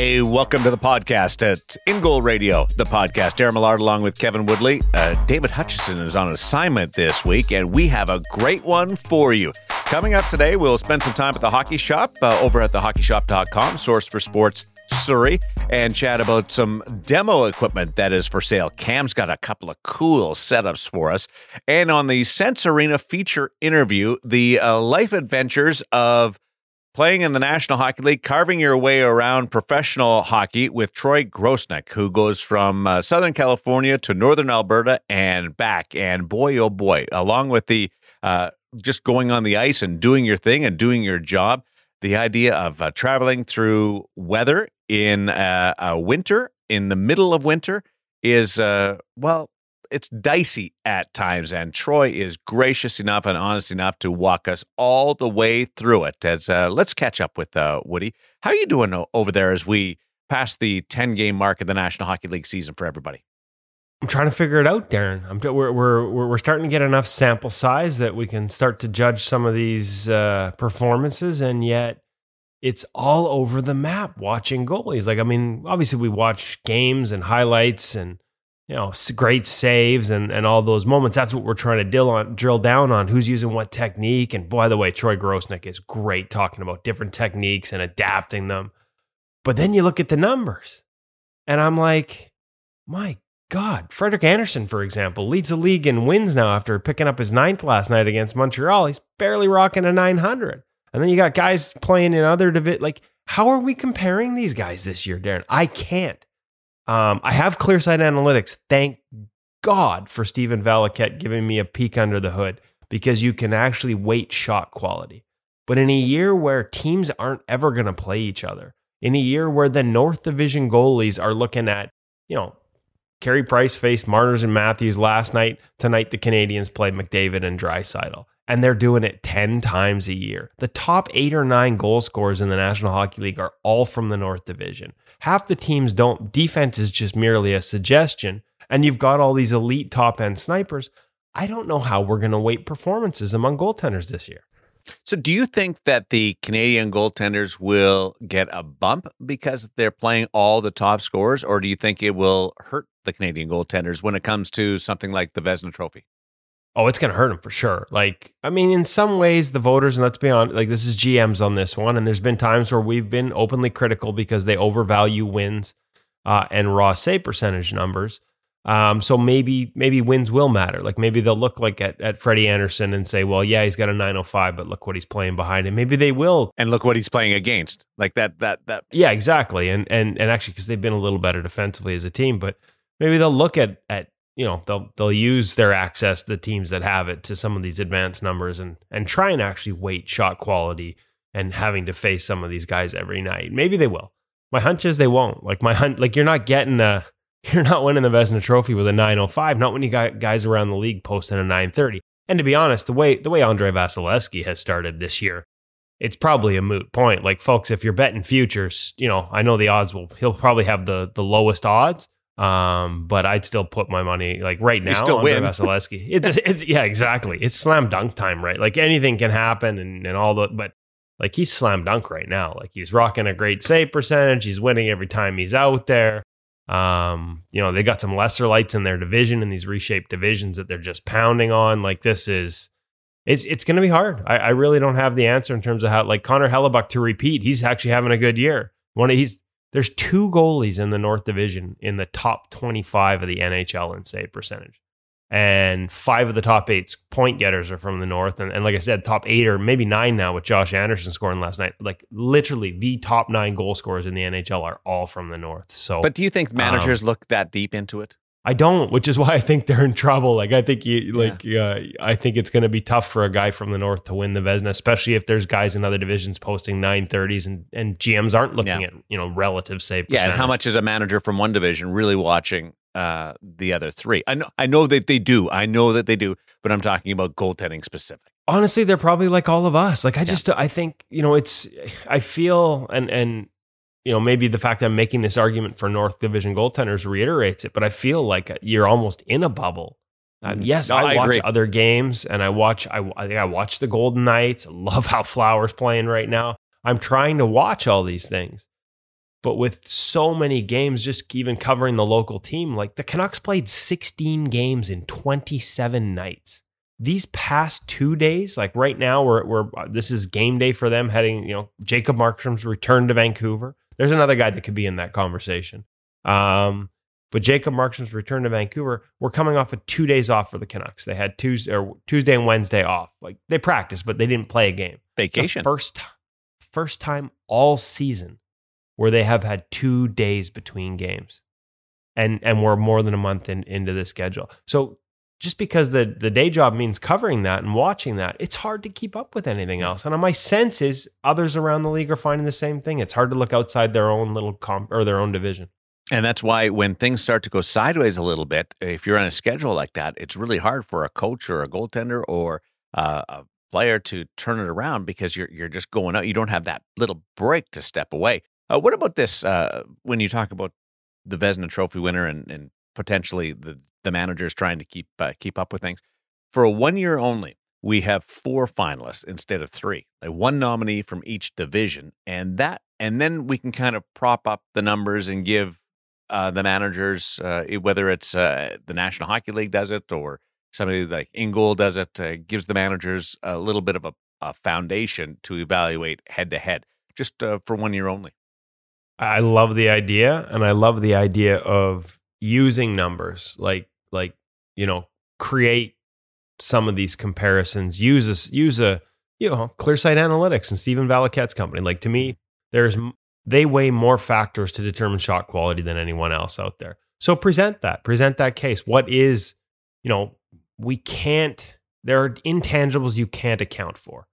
Hey, welcome to the podcast at In Goal Radio, the podcast. Darren Millard along with Kevin Woodley. Uh, David Hutchison is on assignment this week, and we have a great one for you. Coming up today, we'll spend some time at the hockey shop uh, over at thehockeyshop.com, source for sports Surrey, and chat about some demo equipment that is for sale. Cam's got a couple of cool setups for us. And on the Sense Arena feature interview, the uh, life adventures of playing in the National Hockey League, carving your way around professional hockey with Troy Grosenick, who goes from uh, Southern California to Northern Alberta and back. And boy, oh boy, along with the uh, just going on the ice and doing your thing and doing your job, the idea of uh, traveling through weather in uh, a winter, in the middle of winter, is, uh, well, it's dicey at times, and Troy is gracious enough and honest enough to walk us all the way through it. As uh, let's catch up with uh, Woody. How are you doing over there as we pass the ten game mark of the National Hockey League season for everybody? I'm trying to figure it out, Darren. I'm, we're, we're, we're starting to get enough sample size that we can start to judge some of these uh, performances, and yet it's all over the map watching goalies. Like, I mean, obviously we watch games and highlights and you know great saves and and all those moments. That's what we're trying to drill on, drill down on. Who's using what technique? And by the way, Troy Grosenick is great talking about different techniques and adapting them. But then you look at the numbers, and I'm like, my God, Frederik Andersen for example, leads the league in wins now after picking up his ninth last night against Montreal. He's barely rocking a 900. And then you got guys playing in other divisions. Like, how are we comparing these guys this year, Darren? I can't. Um, I have ClearSight Analytics. Thank God for Stephen Valiquette giving me a peek under the hood because you can actually weight shot quality. But in a year where teams aren't ever going to play each other, in a year where the North Division goalies are looking at, you know, Carey Price faced Marners and Matthews last night. Tonight, the Canadiens play McDavid and Draisaitl and they're doing it 10 times a year. The top eight or nine goal scorers in the National Hockey League are all from the North Division. Half the teams don't, defense is just merely a suggestion, and you've got all these elite top end snipers. I don't know how we're going to weight performances among goaltenders this year. So, do you think that the Canadian goaltenders will get a bump because they're playing all the top scorers, or do you think it will hurt the Canadian goaltenders when it comes to something like the Vezina Trophy? Oh, it's going to hurt him for sure. Like, I mean, in some ways, the voters, and let's be honest, like, this is GMs on this one. And there's been times where we've been openly critical because they overvalue wins uh, and raw save percentage numbers. Um, so maybe maybe wins will matter. Like maybe they'll look like at, at Freddie Andersen and say, well, yeah, he's got a 905, but look what he's playing behind him. Maybe they will. And look what he's playing against. Like that, that, that. Yeah, exactly. And, and, and actually, because they've been a little better defensively as a team, but maybe they'll look at, at you know they'll they'll use their access the teams that have it to some of these advanced numbers and and try and actually weight shot quality and having to face some of these guys every night. Maybe they will. My hunch is they won't. Like my hunt, like you're not getting a, you're not winning the Vezina Trophy with a 905. Not when you got guys around the league posting a 930. And to be honest, the way the way Andrei Vasilevskiy has started this year, it's probably a moot point. Like folks, if you're betting futures, you know I know the odds will he'll probably have the the lowest odds um, but I'd still put my money like right now. You still win, Vasilevskiy. It's, it's yeah, exactly. It's slam dunk time, right? Like anything can happen, and and all the but like he's slam dunk right now. Like he's rocking a great save percentage. He's winning every time he's out there. Um, you know they got some lesser lights in their division in these reshaped divisions that they're just pounding on. Like this is. It's it's going to be hard. I, I really don't have the answer in terms of how like Connor Hellebuyck to repeat. He's actually having a good year. One of, he's there's two goalies in the North Division in the top 25 of the NHL in save percentage. And five of the top eight point getters are from the North. And, and like I said, top eight or maybe nine now with Josh Anderson scoring last night. Like literally the top nine goal scorers in the NHL are all from the North. So, But do you think managers um, look that deep into it? I don't, which is why I think they're in trouble. Like I think you like yeah. uh, I think it's going to be tough for a guy from the north to win the Vezina, especially if there's guys in other divisions posting 930s and and GMs aren't looking yeah. at, you know, relative save Yeah, and how much is a manager from one division really watching uh, the other three? I know I know that they do. I know that they do, but I'm talking about goaltending specific. Honestly, they're probably like all of us. Like I just yeah. I think, you know, it's I feel and and you know, maybe the fact that I'm making this argument for North Division goaltenders reiterates it, but I feel like you're almost in a bubble. Uh, mm-hmm. yes, no, I, I, watch agree. other games and I watch. I, I think I watch the Golden Knights. I love how Fleury's playing right now. I'm trying to watch all these things, But with so many games, just even covering the local team, like the Canucks played 16 games in 27 nights. These past two days, like right now, we're, we're this is game day for them. Heading, you know, Jacob Markstrom's return to Vancouver. There's another guy that could be in that conversation. Um, but Jacob Markstrom's return to Vancouver, we're coming off of two days off for the Canucks. They had Tuesday or Tuesday and Wednesday off. Like they practiced, but they didn't play a game. Vacation. First, first time all season where they have had two days between games and and we're more than a month in, into the schedule so just because the the day job means covering that and watching that it's hard to keep up with anything else and my sense is others around the league are finding the same thing it's hard to look outside their own little comp or their own division and that's why when things start to go sideways a little bit, if you're on a schedule like that, it's really hard for a coach or a goaltender or uh, a player to turn it around because you're you're just going out. You don't have that little break to step away. Uh, what about this? Uh, when you talk about the Vezina Trophy winner and, and potentially the the managers trying to keep uh, keep up with things for a one year only, we have four finalists instead of three, like one nominee from each division, and that and then we can kind of prop up the numbers and give uh, the managers, uh, whether it's uh, the National Hockey League does it or somebody like InGoal does it, uh, gives the managers a little bit of a, a foundation to evaluate head to head, just uh, for one year only. I love the idea, and I love the idea of using numbers, like like you know, create some of these comparisons. Use a use a you know ClearSight Analytics and Stephen Valiquette's company. Like to me, mm. there's they weigh more factors to determine shot quality than anyone else out there. So present that, present that case. What is you know we can't. There are intangibles you can't account for,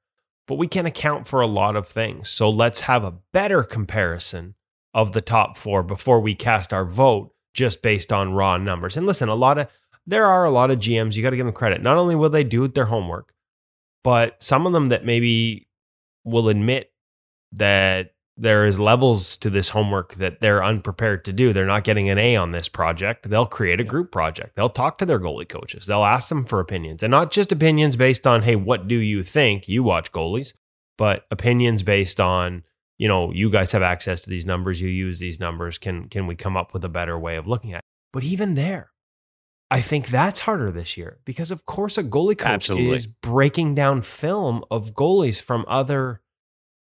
but we can account for a lot of things. So let's have a better comparison of the top four before we cast our vote just based on raw numbers. And listen, a lot of there are a lot of GMs, you got to give them credit. Not only will they do their homework, but some of them that maybe will admit that there is levels to this homework that they're unprepared to do. They're not getting an A on this project. They'll create a group project. They'll talk to their goalie coaches. They'll ask them for opinions and not just opinions based on, hey, what do you think? You watch goalies, but opinions based on you know, you guys have access to these numbers, you use these numbers. Can can we come up with a better way of looking at it? But even there, I think that's harder this year because of course a goalie coach Absolutely. is breaking down film of goalies from other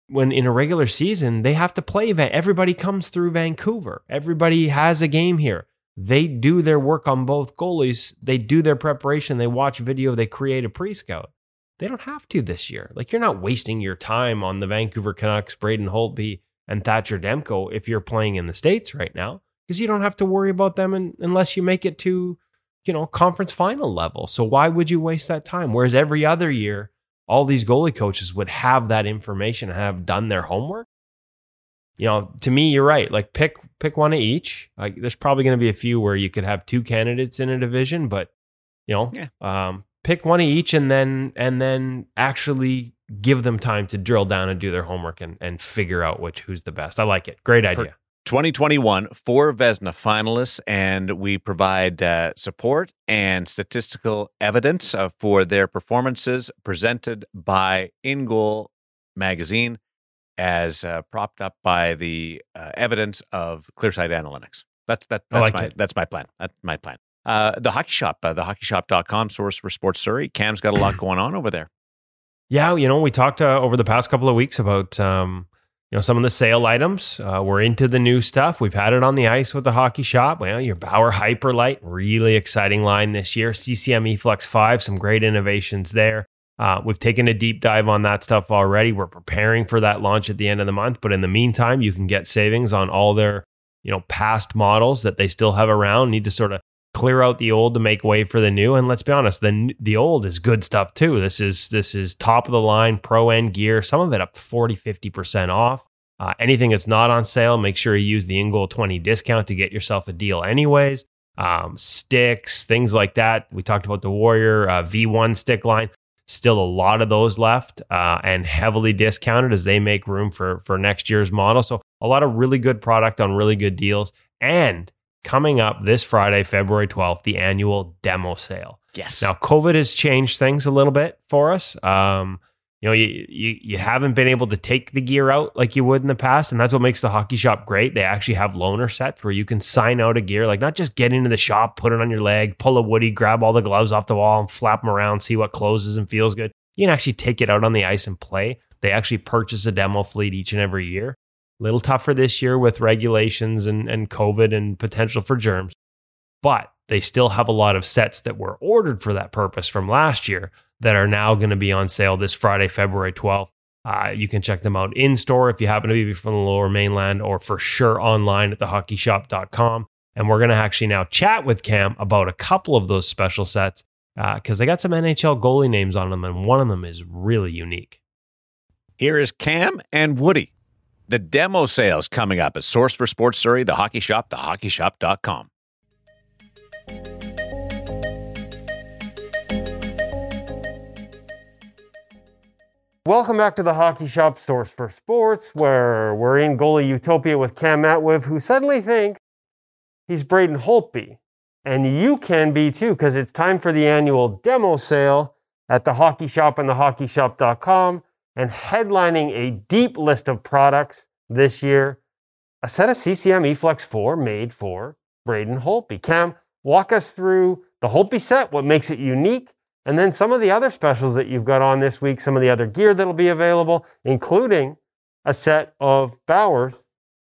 when in a regular season they have to play everybody comes through Vancouver. Everybody has a game here. They do their work on both goalies. They do their preparation. They watch video. They create a pre-scout. They don't have to this year. Like you're not wasting your time on the Vancouver Canucks, Braden Holtby, and Thatcher Demko if you're playing in the States right now, because you don't have to worry about them in, unless you make it to, you know, conference final level. So why would you waste that time? Whereas every other year, all these goalie coaches would have that information and have done their homework. You know, to me, you're right. Like pick pick one of each. Like there's probably going to be a few where you could have two candidates in a division, but you know, yeah. um, pick one of each and then and then actually give them time to drill down and do their homework and, and figure out which who's the best. I like it. Great idea. For 2021, four Vezina finalists, and we provide uh, support and statistical evidence uh, for their performances presented by InGoal magazine as uh, propped up by the uh, evidence of ClearSight Analytics. That's that. That's like my it. that's my plan. That's my plan. Uh, the hockey shop, uh, thehockeyshop.com, source for sports Surrey. Cam's got a lot going on over there. Yeah, you know, we talked uh, over the past couple of weeks about um, you know some of the sale items. Uh, we're into the new stuff. We've had it on the ice with the hockey shop. Well, your Bauer Hyperlight, really exciting line this year. CCM eFlex Five, some great innovations there. Uh, we've taken a deep dive on that stuff already. We're preparing for that launch at the end of the month. But in the meantime, you can get savings on all their you know past models that they still have around. Need to sort of clear out the old to make way for the new. And let's be honest, the the old is good stuff too. This is this is top of the line pro end gear. Some of it up 40, 50% off. Uh, anything that's not on sale, make sure you use the InGoal 20 discount to get yourself a deal anyways. Um, sticks, things like that. We talked about the Warrior uh, V1 stick line. Still a lot of those left uh, and heavily discounted as they make room for for next year's model. So a lot of really good product on really good deals. And coming up this Friday, February 12th, the annual demo sale. Yes. Now, COVID has changed things a little bit for us. Um, you know, you, you you haven't been able to take the gear out like you would in the past, and that's what makes the hockey shop great. They actually have loaner sets where you can sign out a gear, like not just get into the shop, put it on your leg, pull a woody, grab all the gloves off the wall, and flap them around, see what closes and feels good. You can actually take it out on the ice and play. They actually purchase a demo fleet each and every year. Little tougher this year with regulations and, and COVID and potential for germs, but they still have a lot of sets that were ordered for that purpose from last year that are now going to be on sale this Friday, February 12th. Uh, you can check them out in store if you happen to be from the lower mainland or for sure online at thehockeyshop.com. And we're going to actually now chat with Cam about a couple of those special sets because uh, they got some NHL goalie names on them, and one of them is really unique. Here is Cam and Woody. The demo sales coming up at Source for Sports Surrey, the hockey shop, thehockeyshop.com. Welcome back to the Hockey Shop Source for Sports, where we're in goalie utopia with Cam Matwiv, who suddenly thinks he's Braden Holtby. And you can be too, because it's time for the annual demo sale at the Hockey Shop and thehockeyshop.com. And headlining a deep list of products this year, a set of CCM eFlex 4 made for Braden Holtby. Cam, walk us through the Holtby set, what makes it unique, and then some of the other specials that you've got on this week, some of the other gear that'll be available, including a set of Bauer's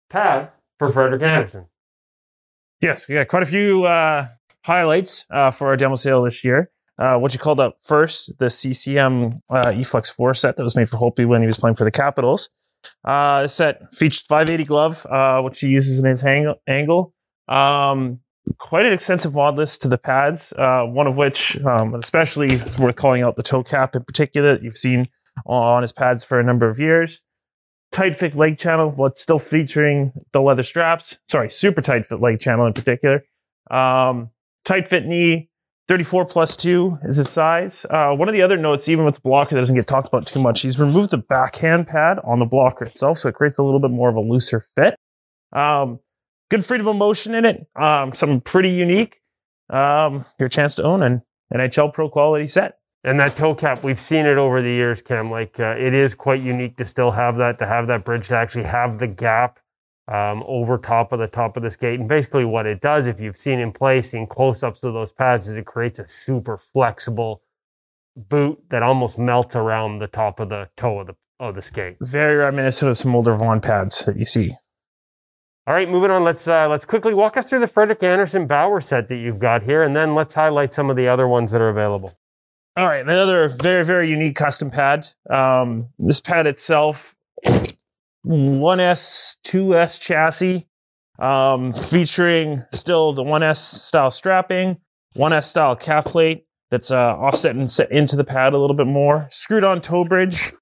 pads for Frederik Andersen. Yes, we got quite a few uh, highlights uh, for our demo sale this year. Uh, what you called up first, the CCM uh, eFlex 4 set that was made for Holtby when he was playing for the Capitals. Uh, the set featured 580 glove, uh, which he uses in his hang- angle. Um, quite an extensive mod list to the pads, uh, one of which, um, especially, is worth calling out the toe cap in particular that you've seen on his pads for a number of years. Tight fit leg channel, but still featuring the leather straps. Sorry, super tight fit leg channel in particular. Um, tight fit knee, 34 plus 2 is his size. Uh, one of the other notes, even with the blocker that doesn't get talked about too much, he's removed the backhand pad on the blocker itself, so it creates a little bit more of a looser fit. Um, good freedom of motion in it. Um, something pretty unique. Um, your chance to own an NHL Pro quality set. And that toe cap, we've seen it over the years, Cam. Like uh, it is quite unique to still have that, to have that bridge, to actually have the gap um, over top of the top of the skate. And basically, what it does, if you've seen in place, in close ups of those pads, is it creates a super flexible boot that almost melts around the top of the toe of the of the skate. Very reminiscent of some older Vaughn pads that you see. All right, moving on. Let's uh, let's quickly walk us through the Frederik Andersen Bauer set that you've got here, and then let's highlight some of the other ones that are available. All right, another very very unique custom pad. Um, this pad itself, 1S 2S chassis, um, featuring still the 1S style strapping, 1S style calf plate that's uh, offset and set into the pad a little bit more. Screwed on toe bridge,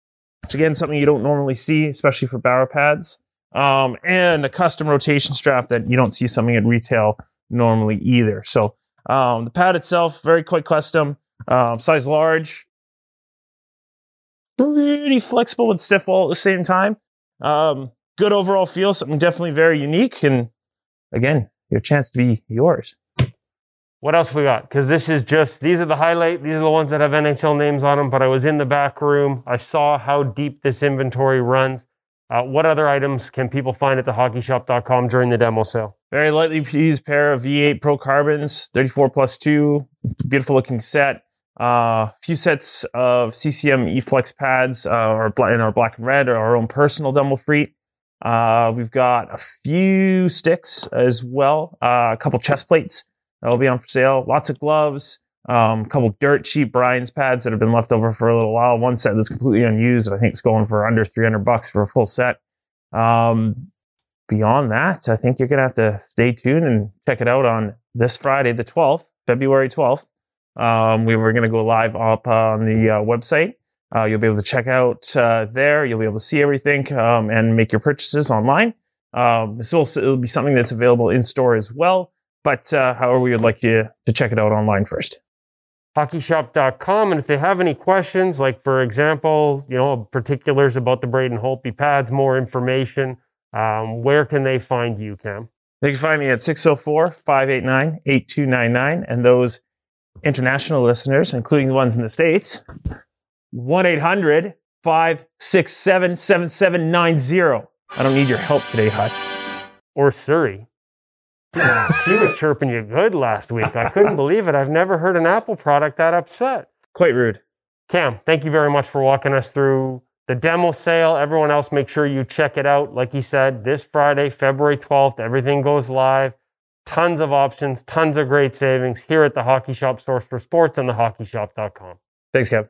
which again something you don't normally see, especially for Bauer pads um, and a custom rotation strap that you don't see something at retail normally either. So um, the pad itself, very quite custom, um, size large, pretty flexible and stiff all at the same time. Um, good overall feel, something definitely very unique, and again, your chance to be yours. What else we got? Because this is just these are the highlight. These are the ones that have NHL names on them. But I was in the back room. I saw how deep this inventory runs. Uh, what other items can people find at thehockeyshop.com during the demo sale? Very lightly used pair of V8 Pro Carbons, 34 plus 2, beautiful looking set. A uh, few sets of CCM eFlex pads, uh, in our black and red, or our own personal demo fleet. Uh, we've got a few sticks as well, uh, a couple chest plates that'll be on for sale, lots of gloves, um, a couple dirt cheap Brian's pads that have been left over for a little while. One set that's completely unused. I think it's going for under 300 bucks for a full set. Um, beyond that, I think you're going to have to stay tuned and check it out on this Friday, the 12th, February 12th. Um, we were going to go live up on the uh, website. Uh, you'll be able to check out uh, there. You'll be able to see everything um, and make your purchases online. Um, this will it'll be something that's available in store as well. But uh, however, we would like you to check it out online first hockeyshop.com. And if they have any questions, like for example, you know, particulars about the Braden Holtby pads, more information, um, where can they find you, Cam? They can find me at 604 589 8299. And those international listeners, including the ones in the States, 1 800 five six seven seven seven nine zero. I don't need your help today, Hutch. Or Siri. she was chirping you good last week. I couldn't believe it. I've never heard an Apple product that upset. Quite rude. Cam, thank you very much for walking us through the demo sale. Everyone else, make sure you check it out. Like he said, this Friday, February 12th, everything goes live. Tons of options, tons of great savings here at the Hockey Shop source for sports and thehockeyshop.com. Thanks, Kev.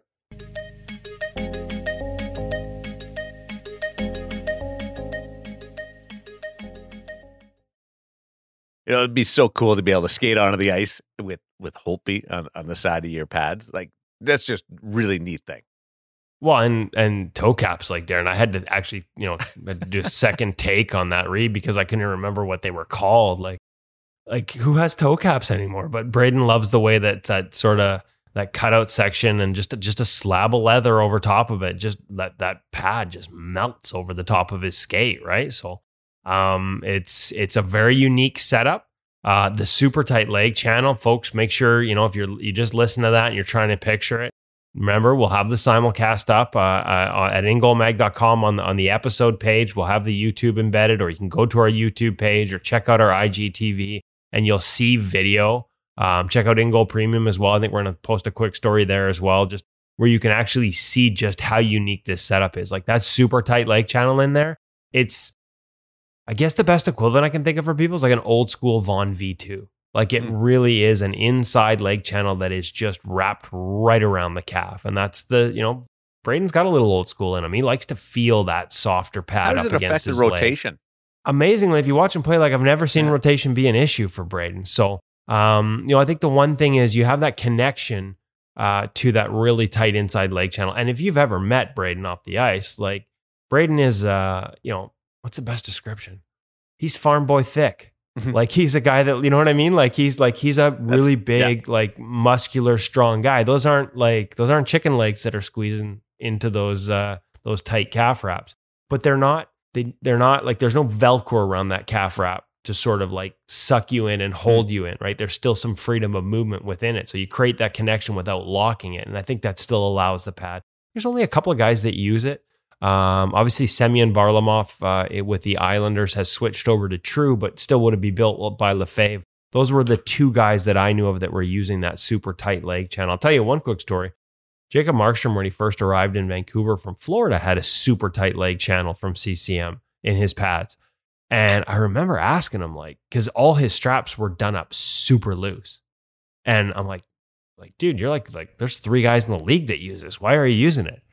You know, it'd be so cool to be able to skate onto the ice with with Holtby on, on the side of your pads. Like that's just really neat thing. Well, and and toe caps like Darren, I had to actually you know do a second take on that read because I couldn't remember what they were called. Like like who has toe caps anymore? But Braden loves the way that that sort of that cutout section and just just a slab of leather over top of it. Just that that pad just melts over the top of his skate, right? So um, it's it's a very unique setup. Uh, the super tight leg channel, folks. Make sure you know if you're you just listen to that and you're trying to picture it. Remember, we'll have the simulcast up uh, uh, at ingoalmag.com on the, on the episode page. We'll have the YouTube embedded, or you can go to our YouTube page or check out our IGTV and you'll see video. Um, check out InGoal Premium as well. I think we're going to post a quick story there as well, just where you can actually see just how unique this setup is. Like that super tight leg channel in there. It's, I guess, the best equivalent I can think of for people is like an old school Vaughn V2. Like it mm. really is an inside leg channel that is just wrapped right around the calf. And that's the, you know, Braden's got a little old school in him. He likes to feel that softer pad How does up it against affect the his rotation? Leg. Amazingly, if you watch him play, like I've never seen Yeah. rotation be an issue for Braden. So, um, you know, I think the one thing is you have that connection uh, to that really tight inside leg channel. And if you've ever met Braden off the ice, like Braden is, uh, you know, what's the best description? He's farm boy thick. Mhm. like he's a guy that you know what I mean. Like he's like he's a really yeah. big, like muscular, strong guy. Those aren't like those aren't chicken legs that are squeezing into those uh, those tight calf wraps. But they're not they they're not like there's no velcro around that calf wrap to sort of like suck you in and hold you in, right? There's still some freedom of movement within it. So you create that connection without locking it. And I think that still allows the pad. There's only a couple of guys that use it. Um, obviously, Semyon Varlamov uh, it- with the Islanders has switched over to True, but still would be built by Lefebvre. Those were the two guys that I knew of that were using that super tight leg channel. I'll tell you one quick story. Jacob Markstrom, when he first arrived in Vancouver from Florida, had a super tight leg channel from CCM in his pads. And I remember asking him, like, because all his straps were done up super loose. And I'm like, like, dude, you're like, like, there's three guys in the league that use this. Why are you using it?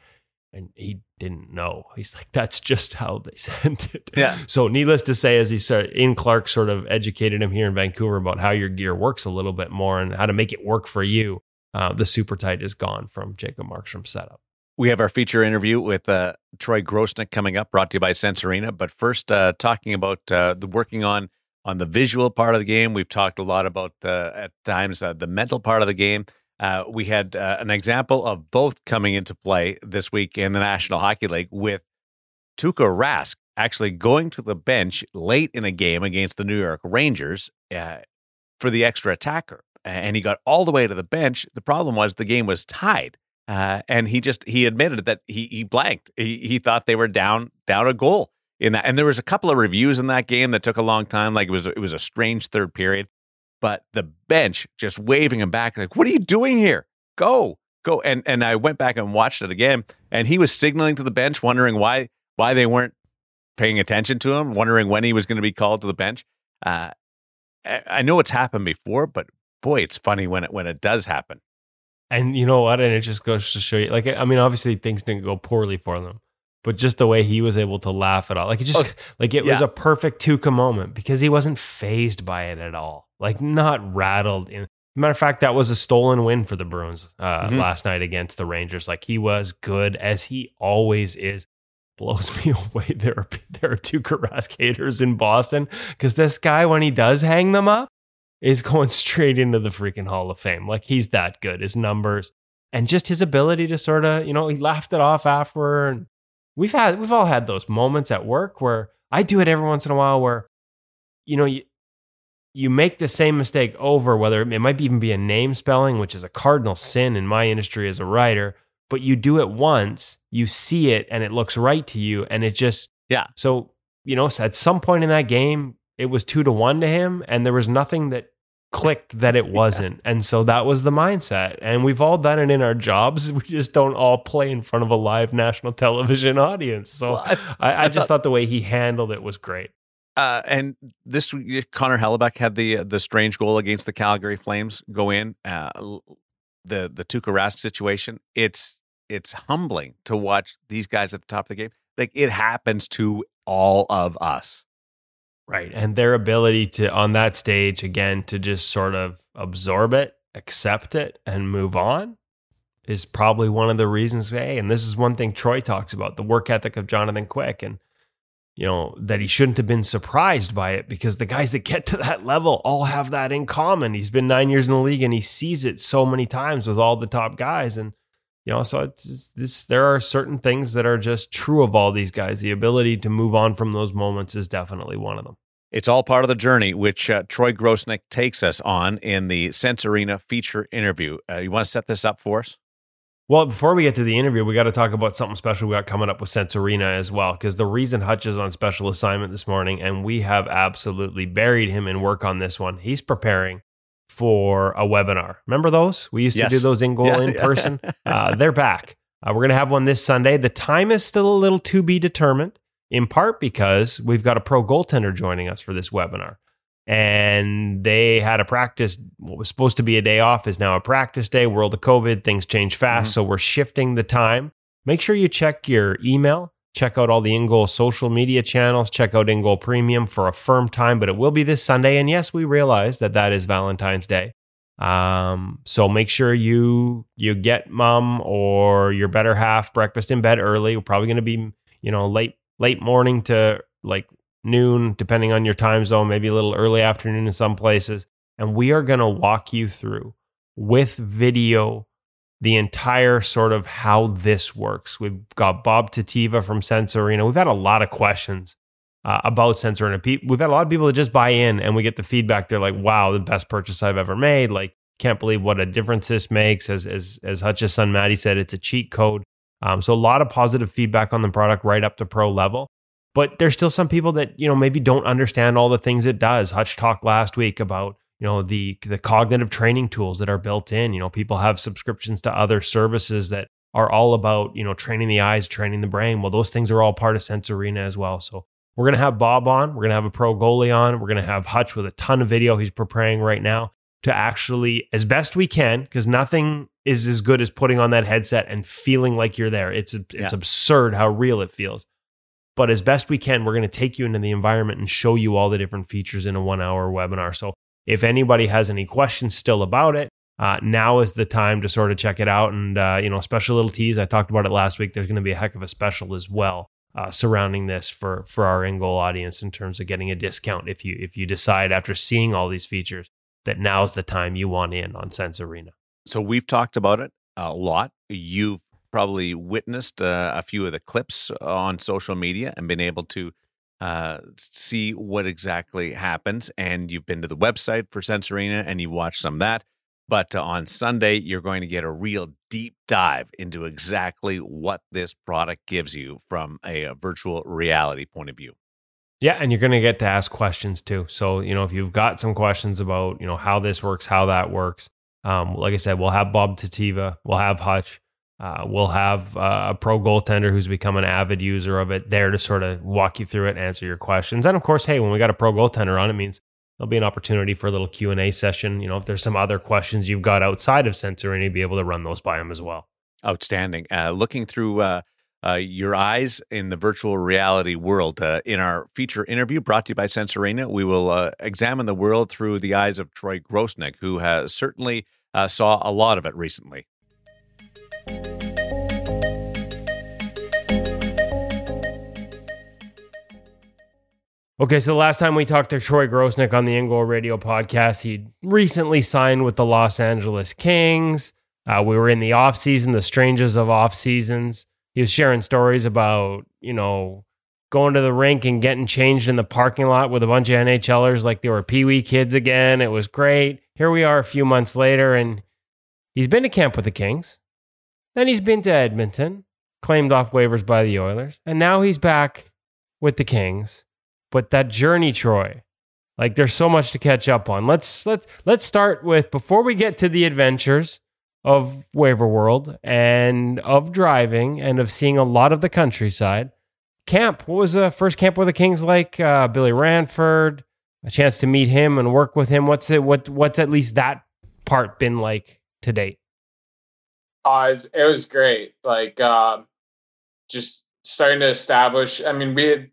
And he didn't know. He's like, that's just how they sent it. Yeah. So needless to say, as he said, Ian Clark sort of educated him here in Vancouver about how your gear works a little bit more and how to make it work for you. Uh, the super tight is gone from Jacob Markstrom's setup. We have our feature interview with uh, Troy Grosenick coming up, brought to you by Sense Arena. But first, uh, talking about uh, the working on on the visual part of the game. We've talked a lot about uh, at times the mental part of the game. We had an example of both coming into play this week in the National Hockey League with Tuukka Rask actually going to the bench late in a game against the New York Rangers for the extra attacker, and he got all the way to the bench. The problem was the game was tied. Uh, and he just he admitted that he he blanked. He he thought they were down down a goal in that. And there was a couple of reviews in that game that took a long time. Like it was it was a strange third period. But the bench just waving him back, like, "What are you doing here? Go, go!" And and I went back and watched it again, and he was signaling to the bench, wondering why why they weren't paying attention to him, wondering when he was going to be called to the bench. Uh, I I know it's happened before, but boy, it's funny when it when it does happen. And you know what? And it just goes to show you, like, I mean, obviously things didn't go poorly for them, but just the way he was able to laugh at all, like, it just, Oh, like, it was a perfect Tuukka moment because he wasn't phased by it at all, like, not rattled. In matter of fact, that was a stolen win for the Bruins uh, Mhm. last night against the Rangers. Like, he was good as he always is. Blows me away. There are there are Tuukka Rask haters in Boston because this guy, when he does hang them up, is going straight into the freaking Hall of Fame. Like he's that good. His numbers and just his ability to sort of, you know, he laughed it off after. And we've had, we've all had those moments at work where I do it every once in a while where, you know, you, you make the same mistake over, whether it might even be a name spelling, which is a cardinal sin in my industry as a writer. but you do it once, you see it and it looks right to you. And it just, Yeah. So, you know, at some point in that game, it was two to one to him, and there was nothing that clicked that it wasn't. And so that was the mindset. And we've all done it in our jobs. We just don't all play in front of a live national television audience. So Well, I- I, I, I just thought- thought the way he handled it was great. Uh, and this Connor Hellebuyck had the the strange goal against the Calgary Flames go in. Uh, the the Tuukka Rask situation. It's it's humbling to watch these guys at the top of the game. Like it happens to all of us. Right. And their ability to, on that stage, again, to just sort of absorb it, accept it, and move on is probably one of the reasons. Hey, and this is one thing Troy talks about the work ethic of Jonathan Quick and, you know, that he shouldn't have been surprised by it because the guys that get to that level all have that in common. He's been nine years in the league and he sees it so many times with all the top guys. And, you know, so it's, it's this. There are certain things that are just true of all these guys. The ability to move on from those moments is definitely one of them. It's all part of the journey, which uh, Troy Grosenick takes us on in the Sense Arena feature interview. Uh, you want to set this up for us? Well, before we get to the interview, we got to talk about something special we got coming up with Sense Arena as well. Because the reason Hutch is on special assignment this morning, and we have absolutely buried him in work on this one, he's preparing for a webinar. Remember those? We used Yes. to do those in goal Yeah, in yeah. person. Uh, they're back. Uh, we're going to have one this Sunday. The time is still a little to be determined, in part because we've got a pro goaltender joining us for this webinar. And they had a practice, what was supposed to be a day off is now a practice day. World of COVID, things change fast. So we're shifting the time. Make sure you check your email, check out all the InGoal social media channels, check out InGoal Premium for a firm time, but it will be this Sunday. And yes, we realize that that is Valentine's Day. Um, so make sure you you get mom or your better half breakfast in bed early. We're probably going to be you know late late morning to like noon, depending on your time zone, maybe a little early afternoon in some places. And we are going to walk you through with video the entire sort of how this works. We've got Bob Tativa from Sense Arena. We've had a lot of questions uh, about. Pe- We've had a lot of people that just buy in and we get the feedback. They're like, wow, the best purchase I've ever made. Like, can't believe what a difference this makes. As, as, as Hutch's son Maddie said, it's a cheat code. Um, so a lot of positive feedback on the product right up to pro level. But there's still some people that, you know, maybe don't understand all the things it does. Hutch talked last week about you know the the cognitive training tools that are built in you know people have subscriptions to other services that are all about you know training the eyes training the brain well those things are all part of sense arena as well so we're to have bob on we're to have a pro goalie on we're to have hutch with a ton of video he's preparing right now to actually as best we can because nothing is as good as putting on that headset and feeling like you're there it's it's Yeah. absurd how real it feels but as best we can we're going to take you into the environment and show you all the different features in a one hour webinar so if anybody has any questions still about it, uh, now is the time to sort of check it out. And, uh, you know, special little tease. I talked about it last week. There's going to be a heck of a special as well uh, surrounding this for for our in goal audience in terms of getting a discount if you if you decide after seeing all these features that now's the time you want in on Sense Arena. So we've talked about it a lot. You've probably witnessed uh, a few of the clips on social media and been able to uh, see what exactly happens. And you've been to the website for Sense Arena and you watched some of that. But uh, on Sunday, you're going to get a real deep dive into exactly what this product gives you from a, a virtual reality point of view. Yeah, and you're going to get to ask questions too. So, you know, if you've got some questions about, you know, how this works, how that works, um, like I said, we'll have Bob Tativa, we'll have Hutch, uh, we'll have uh, a pro goaltender who's become an avid user of it there to sort of walk you through it, answer your questions. And of course, hey, when we got a pro goaltender on, it means there'll be an opportunity for a little Q and A session. You know, if there's some other questions you've got outside of Sensor, and you'd be able to run those by him as well. Outstanding. Uh, looking through uh, uh, your eyes in the virtual reality world. Uh, in our feature interview brought to you by Sense Arena, we will uh, examine the world through the eyes of Troy Grosenick, who has certainly uh, saw a lot of it recently. Okay, so the last time we talked to Troy Grosenick on the Ingoal Radio podcast, he'd recently signed with the Los Angeles Kings. Uh, we were in the off season, the strangest of off seasons. He was sharing stories about, you know, going to the rink and getting changed in the parking lot with a bunch of NHLers like they were Pee Wee kids again. It was great. Here we are a few months later, and he's been to camp with the Kings. Then he's been to Edmonton, claimed off waivers by the Oilers, and now he's back with the Kings. But that journey, Troy, like there's so much to catch up on. Let's let's let's start with before we get to the adventures of waiver world and of driving and of seeing a lot of the countryside. Camp, what was the first camp with the Kings like? Uh, Billy Ranford, a chance to meet him and work with him. What's it? What what's at least that part been like to date? Uh, it was great. Like um, just starting to establish. I mean, we had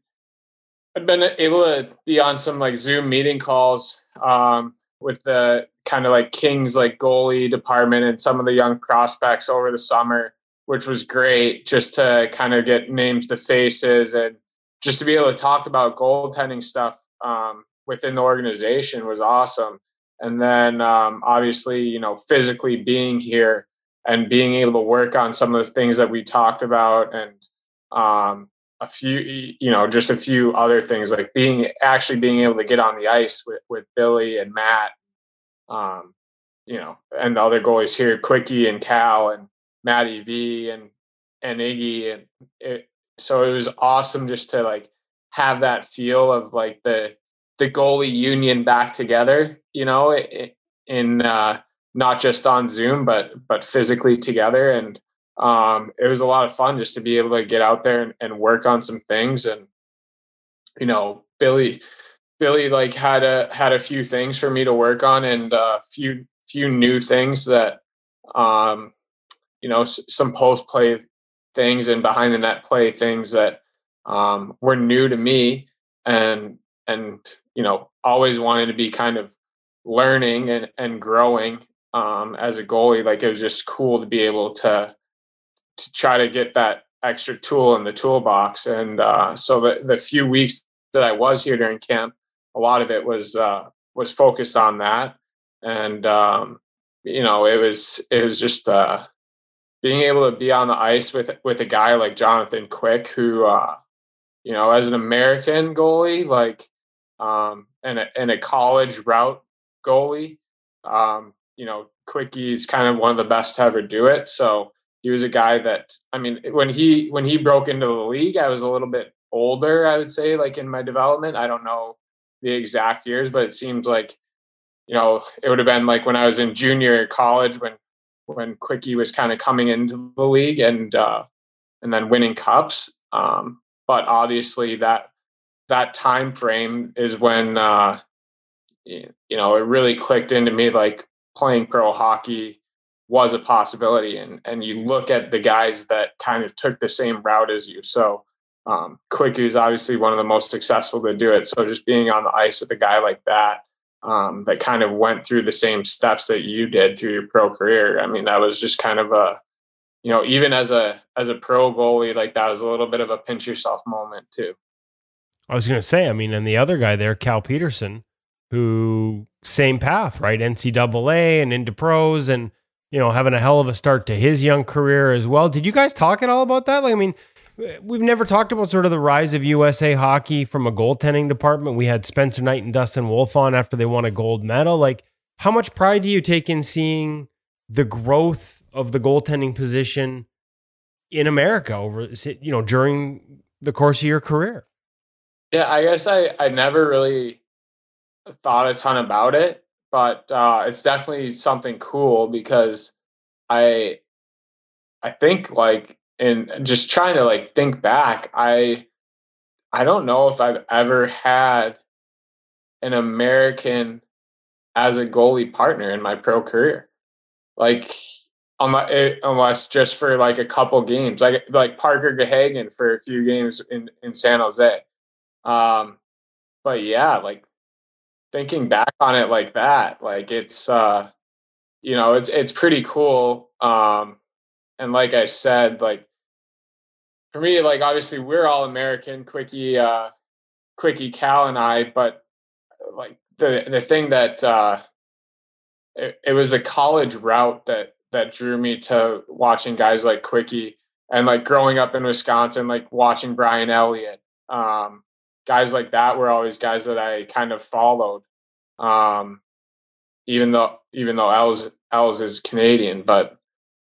I'd been able to be on some like Zoom meeting calls um, with the kind of like Kings like goalie department and some of the young prospects over the summer, which was great just to kind of get names to faces and just to be able to talk about goaltending stuff um, within the organization was awesome. And then um, obviously, you know, physically being here and being able to work on some of the things that we talked about and um, a few, you know, just a few other things like being actually being able to get on the ice with, with Billy and Matt, um, you know, and the other goalies here, Quickie and Cal and Matty V and and Iggy, and it, so it was awesome just to like have that feel of like the the goalie union back together, you know, in uh, not just on Zoom, but but physically together and um, it was a lot of fun just to be able to get out there and, and work on some things. And, you know, Billy, Billy like had a, had a few things for me to work on and a uh, few, few new things that, um, you know, s- some post play things and behind the net play things that, um, were new to me and, and, you know, always wanted to be kind of learning and, and growing, um, as a goalie. Like it was just cool to be able to, to try to get that extra tool in the toolbox. And uh, so the, the few weeks that I was here during camp, a lot of it was uh, was focused on that. And um, you know, it was it was just uh, being able to be on the ice with with a guy like Jonathan Quick, who uh, you know, as an American goalie, like um, and a, and a college route goalie, um, you know, Quickie's kind of one of the best to ever do it. So he was a guy that I mean when he when he broke into the league, I was a little bit older, I would say, like in my development. I don't know the exact years, but it seems like you know it would have been like when I was in junior college when when Quickie was kind of coming into the league and uh, and then winning cups. Um, but obviously that that time frame is when uh, you know it really clicked into me like playing pro hockey was a possibility. And and you look at the guys that kind of took the same route as you. So um, is obviously one of the most successful to do it. So just being on the ice with a guy like that, um, that kind of went through the same steps that you did through your pro career. I mean, that was just kind of a, you know, even as a as a pro goalie, like that was a little bit of a pinch yourself moment too. I was going to say, I mean, and the other guy there, Cal Petersen, who same path, right? NCAA and into pros, and you know, having a hell of a start to his young career as well. Did you guys talk at all about that? Like, I mean, we've never talked about sort of the rise of USA hockey from a goaltending department. We had Spencer Knight and Dustin Wolf on after they won a gold medal. Like, how much pride do you take in seeing the growth of the goaltending position in America over, you know, during the course of your career? Yeah, I guess I, I never really thought a ton about it but uh, it's definitely something cool because I I think like in just trying to like think back, I I don't know if I've ever had an American as a goalie partner in my pro career. Like unless just for like a couple games, like like Parker Gahagen for a few games in in San Jose. Um, but yeah, like thinking back on it like that, like it's uh you know, it's it's pretty cool. Um and like I said, like for me, like obviously we're all American, Quickie, uh Quickie Cal and I, but like the the thing that uh it, it was the college route that that drew me to watching guys like Quickie and like growing up in Wisconsin, like watching Brian Elliott. Um guys like that were always guys that I kind of followed. Um, even though even though Els Els is Canadian, but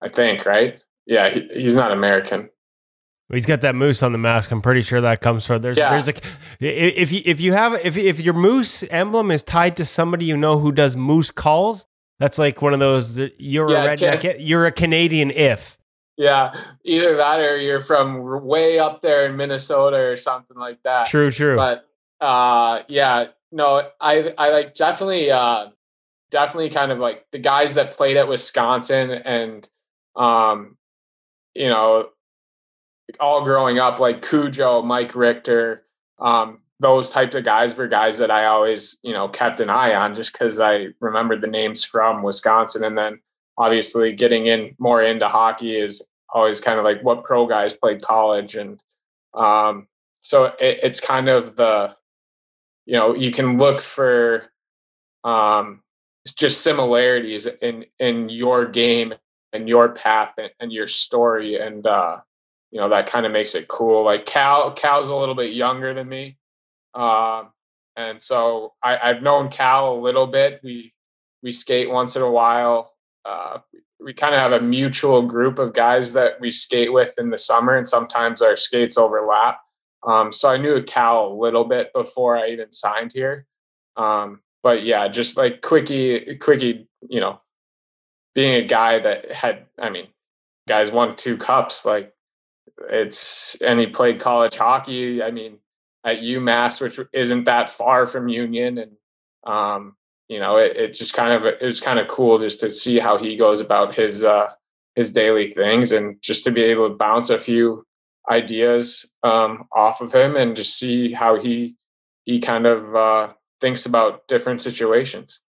I think right. yeah, he, he's not American. He's got that moose on the mask. I'm pretty sure that comes from there's Yeah. there's a if you if you have if if your moose emblem is tied to somebody you know who does moose calls, that's like one of those that you're Yeah, a redneck. You're a Canadian if. Yeah, either that or you're from way up there in Minnesota or something like that. True, true. But uh, yeah, no, I I like definitely uh, definitely kind of like the guys that played at Wisconsin and um, you know, all growing up like Cujo, Mike Richter, um, those types of guys were guys that I always you know kept an eye on just because I remembered the names from Wisconsin, and then obviously getting in more into hockey is always kind of like what pro guys played college. And um, so it, it's kind of the you know you can look for um, just similarities in in your game and your path and, and your story. And uh, you know that kind of makes it cool like cal cal's a little bit younger than me um, and so I, i've known cal a little bit. We we skate once in a while uh, we kind of have a mutual group of guys that we skate with in the summer and sometimes our skates overlap um, so i knew cal a little bit before i even signed here um, but yeah just like quickie quickie you know being a guy that had i mean guys won two cups like it's and he played college hockey i mean at umass which isn't that far from union and um, you know, it, it's just kind of it was kind of cool just to see how he goes about his uh, his daily things and just to be able to bounce a few ideas um, off of him and just see how he he kind of uh, thinks about different situations.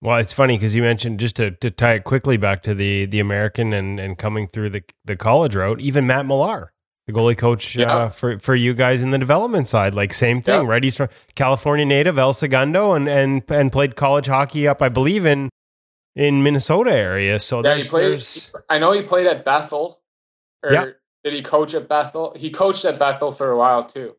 Well, it's funny because you mentioned just to, to tie it quickly back to the the American and and coming through the the college route. Even Matt Millar, the goalie coach Yeah. uh, for for you guys in the development side, like same thing, Yeah. right? He's from California native, El Segundo, and and and played college hockey up, I believe, in in Minnesota area. So Yeah, he there's, played. there's I know he played at Bethel. Or Yep. did he coach at Bethel? He coached at Bethel for a while too.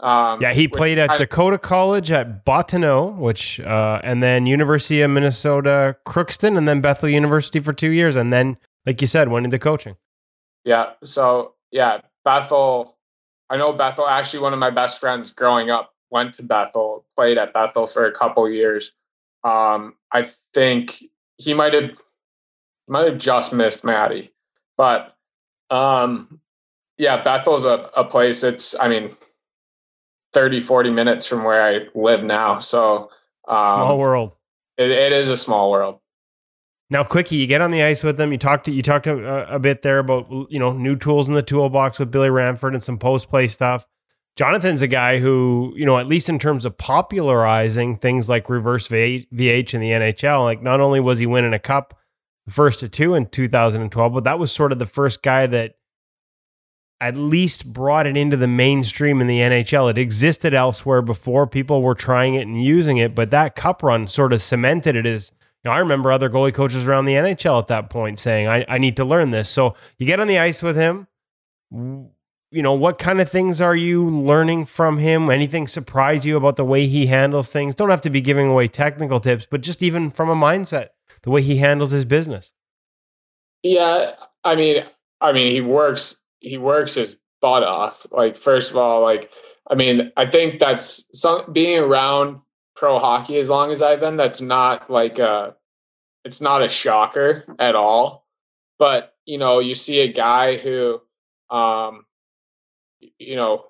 Um, yeah, he played at I- Dakota College at Bottineau, which uh, and then University of Minnesota Crookston, and then Bethel University for two years, and then like you said, went into coaching. Yeah. So yeah, Bethel. I know Bethel. Actually, one of my best friends growing up went to Bethel, played at Bethel for a couple years. Um, I think he might have might have just missed Maddie, but um, yeah, Bethel's a, a place. It's I mean, 30, 40 minutes from where I live now. So um, Small world. It, it is a small world. Now, quickie, you get on the ice with them. You talked to you talked a, a bit there about you know new tools in the toolbox with Billy Ranford and some post play stuff. Jonathan's a guy who you know at least in terms of popularizing things like reverse VH in the NHL. Like not only was he winning a cup, the first of two in 2012, but that was sort of the first guy that at least brought it into the mainstream in the NHL. It existed elsewhere before. People were trying it and using it, but that cup run sort of cemented it as you know, I remember other goalie coaches around the NHL at that point saying, I, I need to learn this. So you get on the ice with him. You know, what kind of things are you learning from him? Anything surprise you about the way he handles things? Don't have to be giving away technical tips, but just even from a mindset, the way he handles his business. Yeah, I mean, I mean, he works. He works his butt off. Like, first of all, like, I mean, I think that's some being around pro hockey as long as I've been. That's not like a, it's not a shocker at all. But you know, you see a guy who, um, you know,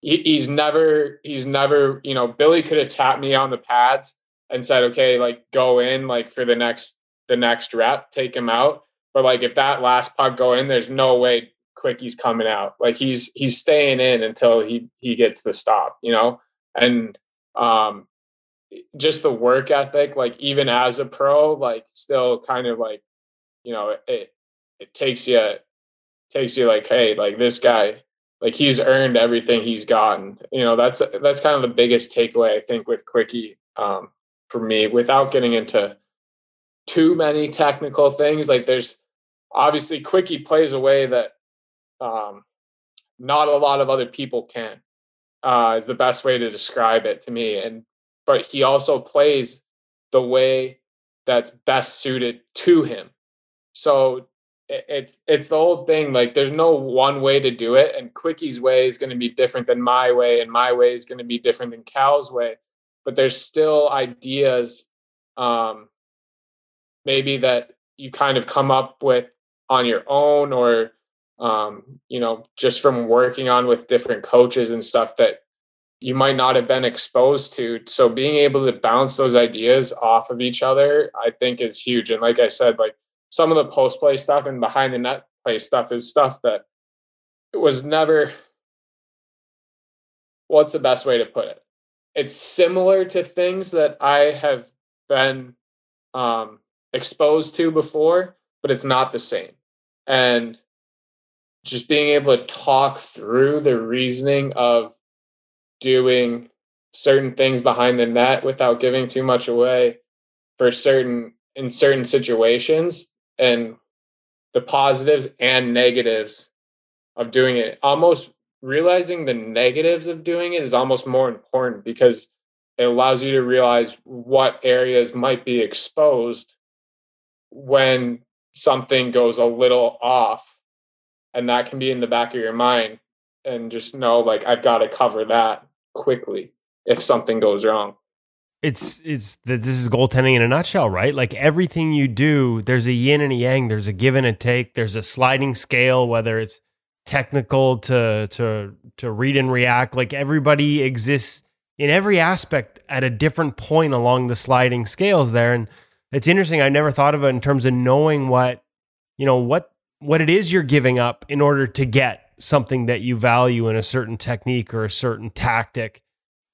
he, he's never, he's never, you know, Billy could have tapped me on the pads and said, okay, like go in, like for the next, the next rep, take him out. But like if that last puck go in, there's no way Quickie's coming out. Like he's he's staying in until he he gets the stop, you know? And um just the work ethic, like even as a pro, like still kind of like, you know, it it takes you takes you like, hey, like this guy, like he's earned everything he's gotten. You know, that's that's kind of the biggest takeaway I think with Quickie um for me without getting into too many technical things. Like there's obviously Quickie plays a way that um, not a lot of other people can. Uh, is the best way to describe it to me. And but he also plays the way that's best suited to him. So it's it's the old thing like there's no one way to do it and quickie's way is going to be different than my way and my way is going to be different than cal's way but there's still ideas um maybe that you kind of come up with on your own or um you know just from working on with different coaches and stuff that you might not have been exposed to. So being able to bounce those ideas off of each other i think is huge. And like i said like some of the post play stuff and behind the net play stuff is stuff that was never what's the best way to put it? It's similar to things that i have been um, exposed to before but it's not the same. And just being able to talk through the reasoning of doing certain things behind the net without giving too much away for certain in certain situations and the positives and negatives of doing it. Almost realizing the negatives of doing it is almost more important because it allows you to realize what areas might be exposed when something goes a little off. And that can be in the back of your mind and just know like I've got to cover that quickly if something goes wrong it's it's that this is goaltending in a nutshell, right? Like everything you do, there's a yin and a yang, there's a give and a take, there's a sliding scale, whether it's technical to to to read and react. Like everybody exists in every aspect at a different point along the sliding scales there. And it's interesting. I never thought of it in terms of knowing what, you know, what what it is you're giving up in order to get something that you value in a certain technique or a certain tactic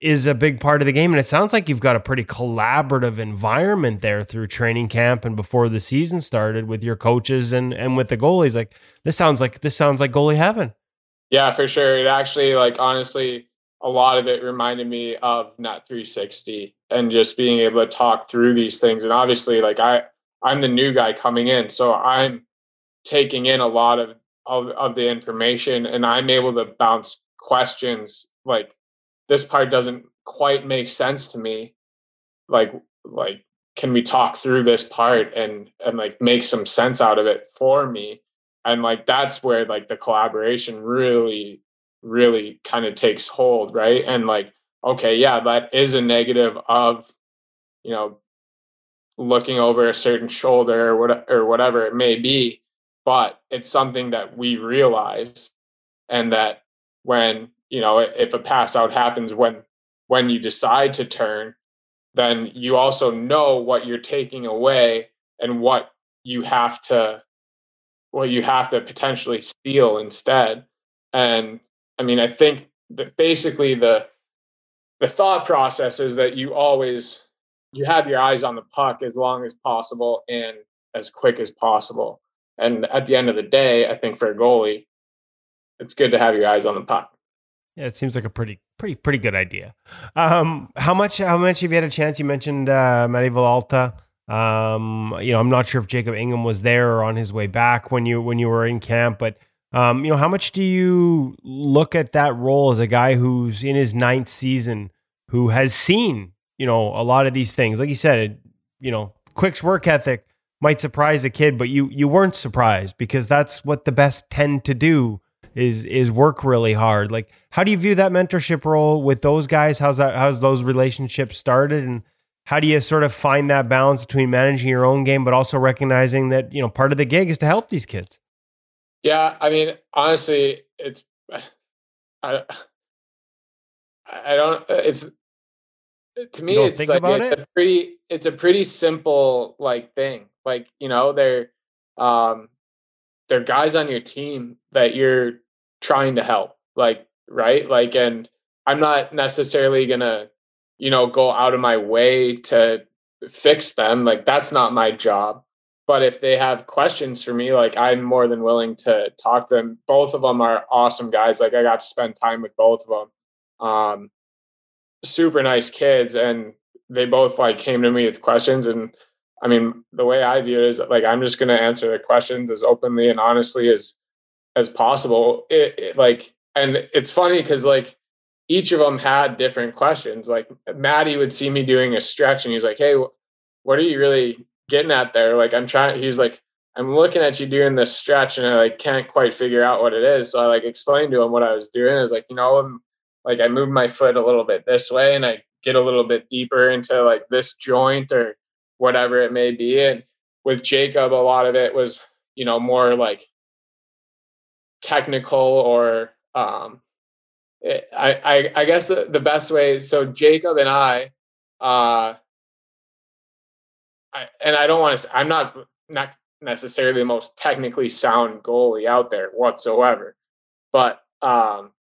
is a big part of the game. And it sounds like you've got a pretty collaborative environment there through training camp and before the season started with your coaches and and with the goalies. Like this sounds like this sounds like goalie heaven. Yeah, for sure. It actually like honestly, a lot of it reminded me of Net 360 and just being able to talk through these things. And obviously, like I I'm the new guy coming in, so I'm taking in a lot of of, of the information and I'm able to bounce questions like this part doesn't quite make sense to me. Like like can we talk through this part and and like make some sense out of it for me? And like that's where like the collaboration really really kind of takes hold right? And like okay yeah that is a negative of you know looking over a certain shoulder or what or whatever it may be but it's something that we realize and that when you know if a pass out happens when when you decide to turn then you also know what you're taking away and what you have to what you have to potentially steal instead. And i mean i think that basically the the thought process is that you always you have your eyes on the puck as long as possible and as quick as possible and at the end of the day i think for a goalie it's good to have your eyes on the puck yeah, it seems like a pretty, pretty, pretty good idea. Um, how much? How much have you had a chance? You mentioned uh, Matti Villalta. Um, you know, I'm not sure if Jacob Ingham was there or on his way back when you when you were in camp, but um, you know, how much do you look at that role as a guy who's in his ninth season, who has seen you know a lot of these things? Like you said, you know, Quick's work ethic might surprise a kid, but you you weren't surprised because that's what the best tend to do is is work really hard. Like, how do you view that mentorship role with those guys? How's that? How's those relationships started, and how do you sort of find that balance between managing your own game, but also recognizing that you know part of the gig is to help these kids? Yeah, I mean, honestly, it's I I don't. It's to me, it's like it's it? a pretty it's a pretty simple like thing. Like you know, they're um they're guys on your team that you're trying to help like right? Like and i'm not necessarily gonna you know go out of my way to fix them like that's not my job. But if they have questions for me like i'm more than willing to talk to them. Both of them are awesome guys like i got to spend time with both of them um super nice kids and they both like came to me with questions and i mean the way i view it is like i'm just going to answer the questions as openly and honestly as as possible. It, it like, and it's funny because like each of them had different questions. Like Maddie would see me doing a stretch, and he's like, "Hey, what are you really getting at there?" Like I'm trying. He's like, I'm looking at you doing this stretch and I like can't quite figure out what it is. So I like explained to him what I was doing. I was like, you know, I'm like I move my foot a little bit this way and I get a little bit deeper into like this joint or whatever it may be. And with Jacob, a lot of it was, you know, more like technical or um I, I I guess the best way so Jacob and I uh I, and I don't want to I'm not not necessarily the most technically sound goalie out there whatsoever. But um,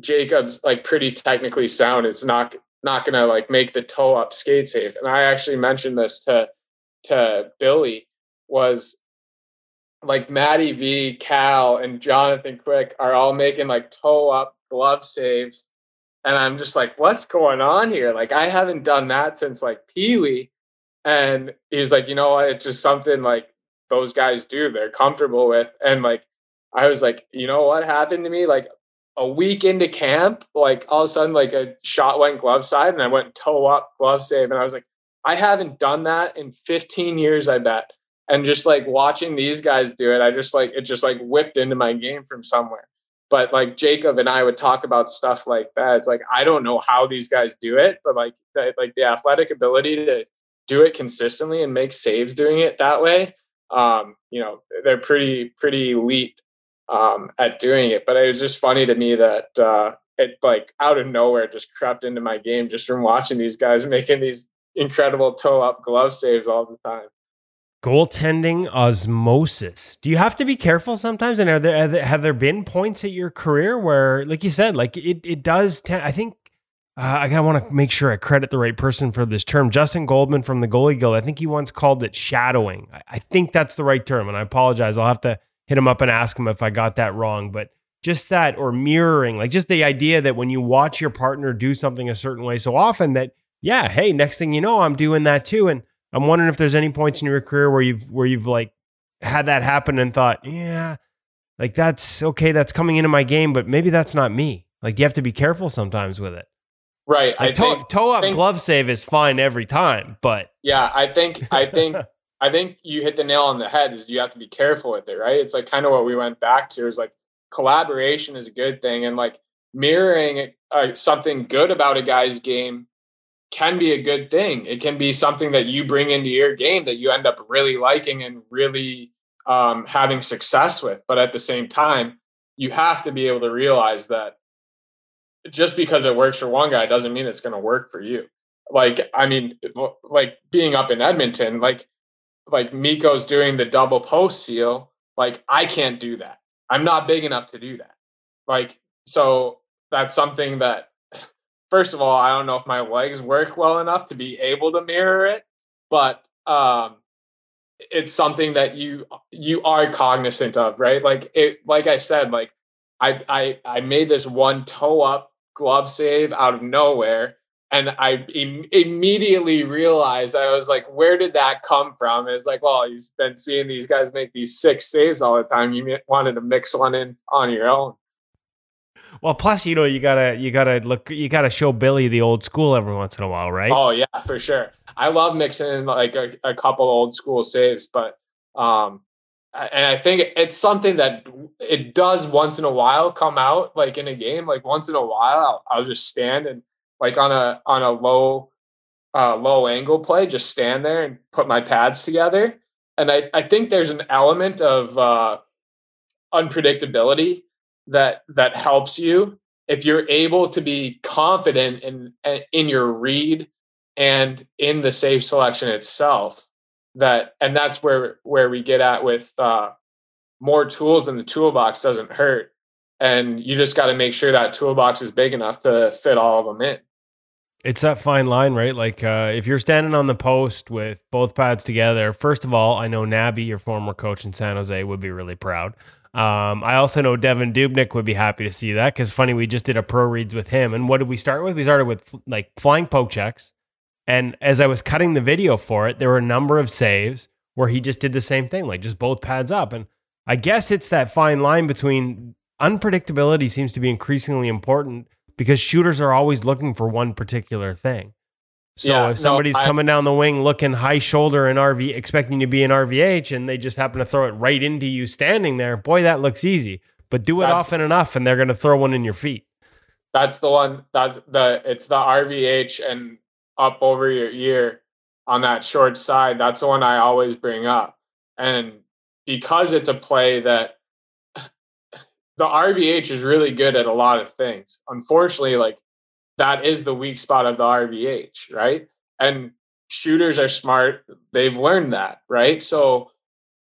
Jacob's like pretty technically sound. It's not not gonna like make the toe up skate safe. And I actually mentioned this to to Billy was like Maddie V, Cal, and Jonathan Quick are all making like toe up glove saves. And I'm just like, what's going on here? Like, I haven't done that since like Pee Wee. And he's like, you know what? It's just something like those guys do they're comfortable with and like i was like you know what happened to me like a week into camp like all of a sudden like a shot went glove side and i went toe up glove save and i was like i haven't done that in 15 years i bet. And just like watching these guys do it i just like it just like whipped into my game from somewhere. But like jacob and i would talk about stuff like that. It's like i don't know how these guys do it but like the, like the athletic ability to do it consistently and make saves doing it that way um, you know, they're pretty pretty elite um, at doing it. But it was just funny to me that uh, it like out of nowhere just crept into my game just from watching these guys making these incredible toe up glove saves all the time. Goaltending osmosis. Do you have to be careful sometimes? And are there have there been points at your career where, like you said, like it it does? T- I think uh, I gotta want to make sure I credit the right person for this term. Justin Goldman from the Goalie Guild. I think he once called it shadowing. I, I think that's the right term, and I apologize. I'll have to hit him up and ask him if I got that wrong. But just that, or mirroring, like just the idea that when you watch your partner do something a certain way so often, that yeah, hey, next thing you know, I'm doing that too. And I'm wondering if there's any points in your career where you've where you've like had that happen and thought, yeah, like that's okay, that's coming into my game, but maybe that's not me. Like you have to be careful sometimes with it. Right. Like, I toe, think, toe up think, glove save is fine every time, but yeah, I think I think I think you hit the nail on the head. Is you have to be careful with it, right? It's like kind of what we went back to. Is like collaboration is a good thing, and like mirroring uh, something good about a guy's game can be a good thing. It can be something that you bring into your game that you end up really liking and really um, having success with. But at the same time, you have to be able to realize that just because it works for one guy doesn't mean it's going to work for you. Like, I mean, like being up in Edmonton, like, like Mikko's doing the double post seal. Like, I can't do that. I'm not big enough to do that. Like, so that's something that, first of all, I don't know if my legs work well enough to be able to mirror it, but um, it's something that you you are cognizant of, right? Like it, like I said, like I I I made this one toe up glove save out of nowhere. And I Im- immediately realized I was like, where did that come from? It's like, well, you've been seeing these guys make these six saves all the time. You wanted to mix one in on your own. Well, plus, you know, you gotta you gotta look you gotta show Billy the old school every once in a while, right? Oh yeah, for sure. I love mixing in like a, a couple old school saves, but um, and I think it's something that it does once in a while come out like in a game. Like once in a while, I'll, I'll just stand and like on a on a low uh, low angle play, just stand there and put my pads together. And I, I think there's an element of uh, unpredictability that that helps you. If you're able to be confident in in your read and in the save selection itself that and that's where where we get at with uh, more tools in the toolbox doesn't hurt. And you just got to make sure that toolbox is big enough to fit all of them in it's that fine line right like uh, if you're standing on the post with both pads together first of all i know nabby your former coach in san jose would be really proud um, I also know Devan Dubnyk would be happy to see that because funny, we just did a pro reads with him. And what did we start with? We started with like flying poke checks, and as I was cutting the video for it, there were a number of saves where he just did the same thing, like just both pads up. And I guess it's that fine line between unpredictability seems to be increasingly important because shooters are always looking for one particular thing. So Yeah, if no, somebody's I- coming down the wing looking high shoulder and RV expecting to be an RVH and they just happen to throw it right into you standing there, boy, that looks easy. But do it often enough and they're going to throw one in your feet. That's the one. That's the it's the RVH and up over your ear on that short side. That's the one I always bring up. And because it's a play that the RVH is really good at a lot of things. Unfortunately, like that is the weak spot of the RVH, right? And shooters are smart. They've learned that, right? So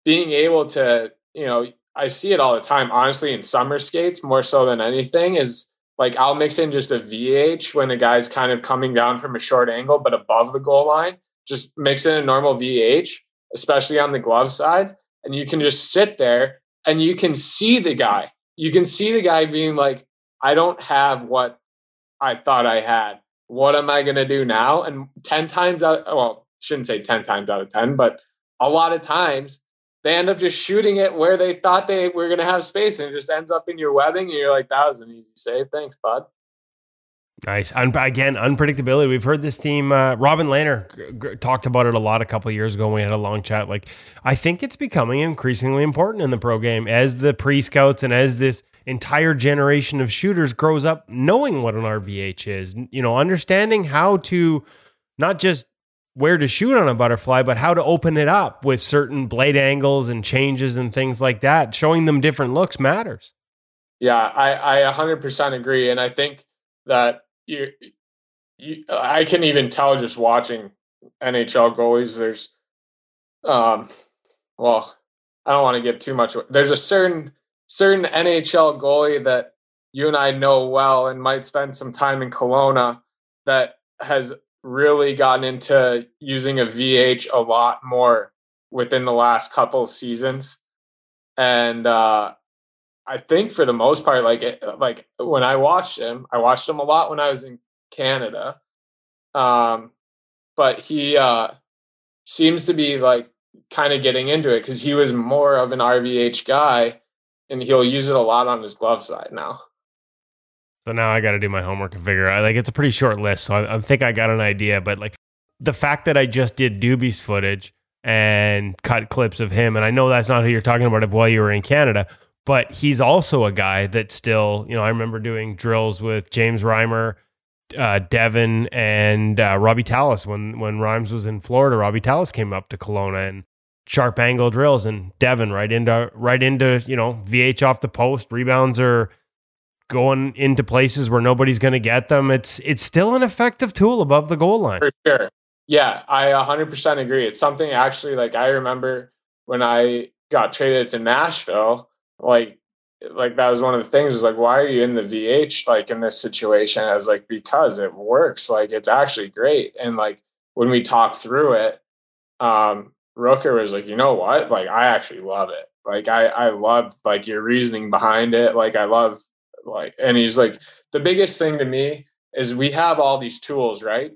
being able to, you know, I see it all the time, honestly, in summer skates more so than anything is like I'll mix in just a VH when a guy's kind of coming down from a short angle, but above the goal line. Just mix in a normal VH, especially on the glove side. And you can just sit there and you can see the guy. You can see the guy being like, I don't have what I thought I had. What am I going to do now? And 10 times out, well, shouldn't say 10 times out of 10, but a lot of times they end up just shooting it where they thought they were going to have space and it just ends up in your webbing. And you're like, that was an easy save. Thanks, bud. Nice. Un- again, unpredictability. We've heard this team. Uh, Robin Lehner g- g- talked about it a lot a couple years ago when we had a long chat. Like, I think it's becoming increasingly important in the pro game as the pre scouts and as this entire generation of shooters grows up knowing what an RVH is. You know, understanding how to not just where to shoot on a butterfly, but how to open it up with certain blade angles and changes and things like that. Showing them different looks matters. Yeah, I, I 100% agree. And I think that you, you, I can even tell just watching NHL goalies, there's, um, well, I don't want to give too much. There's a certain, certain NHL goalie that you and I know well and might spend some time in Kelowna that has really gotten into using a VH a lot more within the last couple seasons. And, uh, I think for the most part, like it, like when I watched him, I watched him a lot when I was in Canada. Um, but he uh, seems to be like kind of getting into it because he was more of an RVH guy, and he'll use it a lot on his glove side now. So now I got to do my homework and figure out. Like it's a pretty short list, so I, I think I got an idea. But like the fact that I just did Doobie's footage and cut clips of him, and I know that's not who you're talking about if while you were in Canada, but he's also a guy that still, you know, I remember doing drills with James Reimer, uh, Devan, and uh, Robbie Tallas when when Rhymes was in Florida. Robbie Tallas came up to Kelowna and sharp angle drills, and Devan right into right into you know VH off the post rebounds are going into places where nobody's going to get them. It's it's still an effective tool above the goal line. For sure. Yeah, I 100% agree. It's something actually like I remember when I got traded to Nashville, like like that was one of the things is like why are you in the VH like in this situation? I was like because it works. Like it's actually great. And like when we talked through it, um Rooker was like, "You know what? Like I actually love it. Like I I love like your reasoning behind it. Like I love like and he's like the biggest thing to me is we have all these tools, right?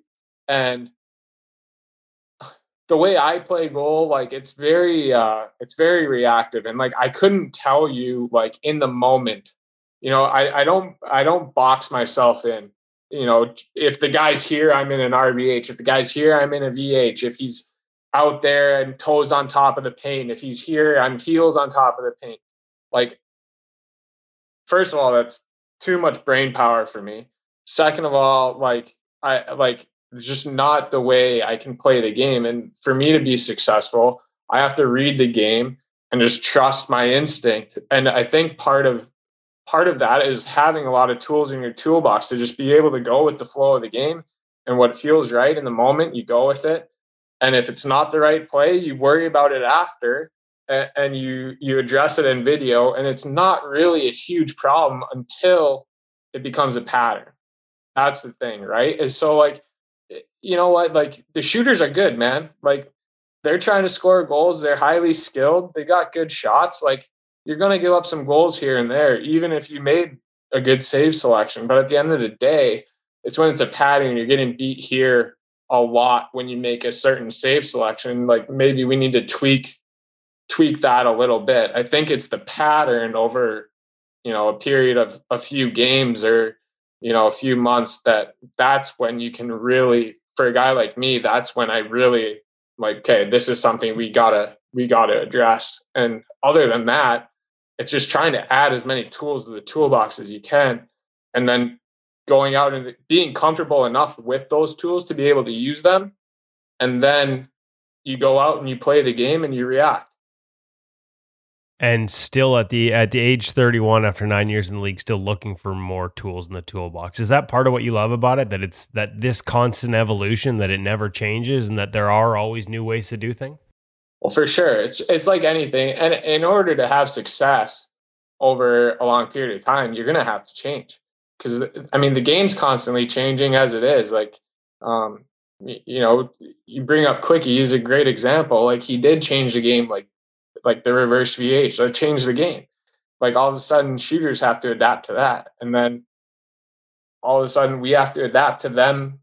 And the way I play goal, like it's very uh it's very reactive and like I couldn't tell you like in the moment. You know, I I don't I don't box myself in. You know, if the guy's here, I'm in an RVH. If the guy's here, I'm in a VH. If he's out there and toes on top of the paint, if he's here, I'm heels on top of the paint. Like first of all, that's too much brain power for me. Second of all, like I like just not the way I can play the game. And for me to be successful, I have to read the game and just trust my instinct. And I think part of part of that is having a lot of tools in your toolbox to just be able to go with the flow of the game and what feels right in the moment, you go with it. And if it's not the right play, you worry about it after and you you address it in video and it's not really a huge problem until it becomes a pattern. That's the thing, right? Is so like you know what? Like the shooters are good, man. Like they're trying to score goals. They're highly skilled. They got good shots. Like you're going to give up some goals here and there, even if you made a good save selection. But at the end of the day, it's when it's a pattern. You're getting beat here a lot when you make a certain save selection. Like maybe we need to tweak tweak that a little bit. I think it's the pattern over, you know, a period of a few games or you know a few months that that's when you can really for a guy like me, that's when I really like, okay, this is something we gotta we gotta address. And other than that, it's just trying to add as many tools to the toolbox as you can, and then going out and being comfortable enough with those tools to be able to use them, and then you go out and you play the game and you react and still at the at the age 31 after 9 years in the league still looking for more tools in the toolbox. Is that part of what you love about it? That it's that this constant evolution that it never changes and that there are always new ways to do things? Well for sure. It's it's like anything. And in order to have success over a long period of time you're going to have to change. Because i mean the game's constantly changing as it is. Like um you know you bring up quickie he's a great example. Like he did change the game like like the reverse VH that changed the game. Like all of a sudden, shooters have to adapt to that, and then all of a sudden we have to adapt to them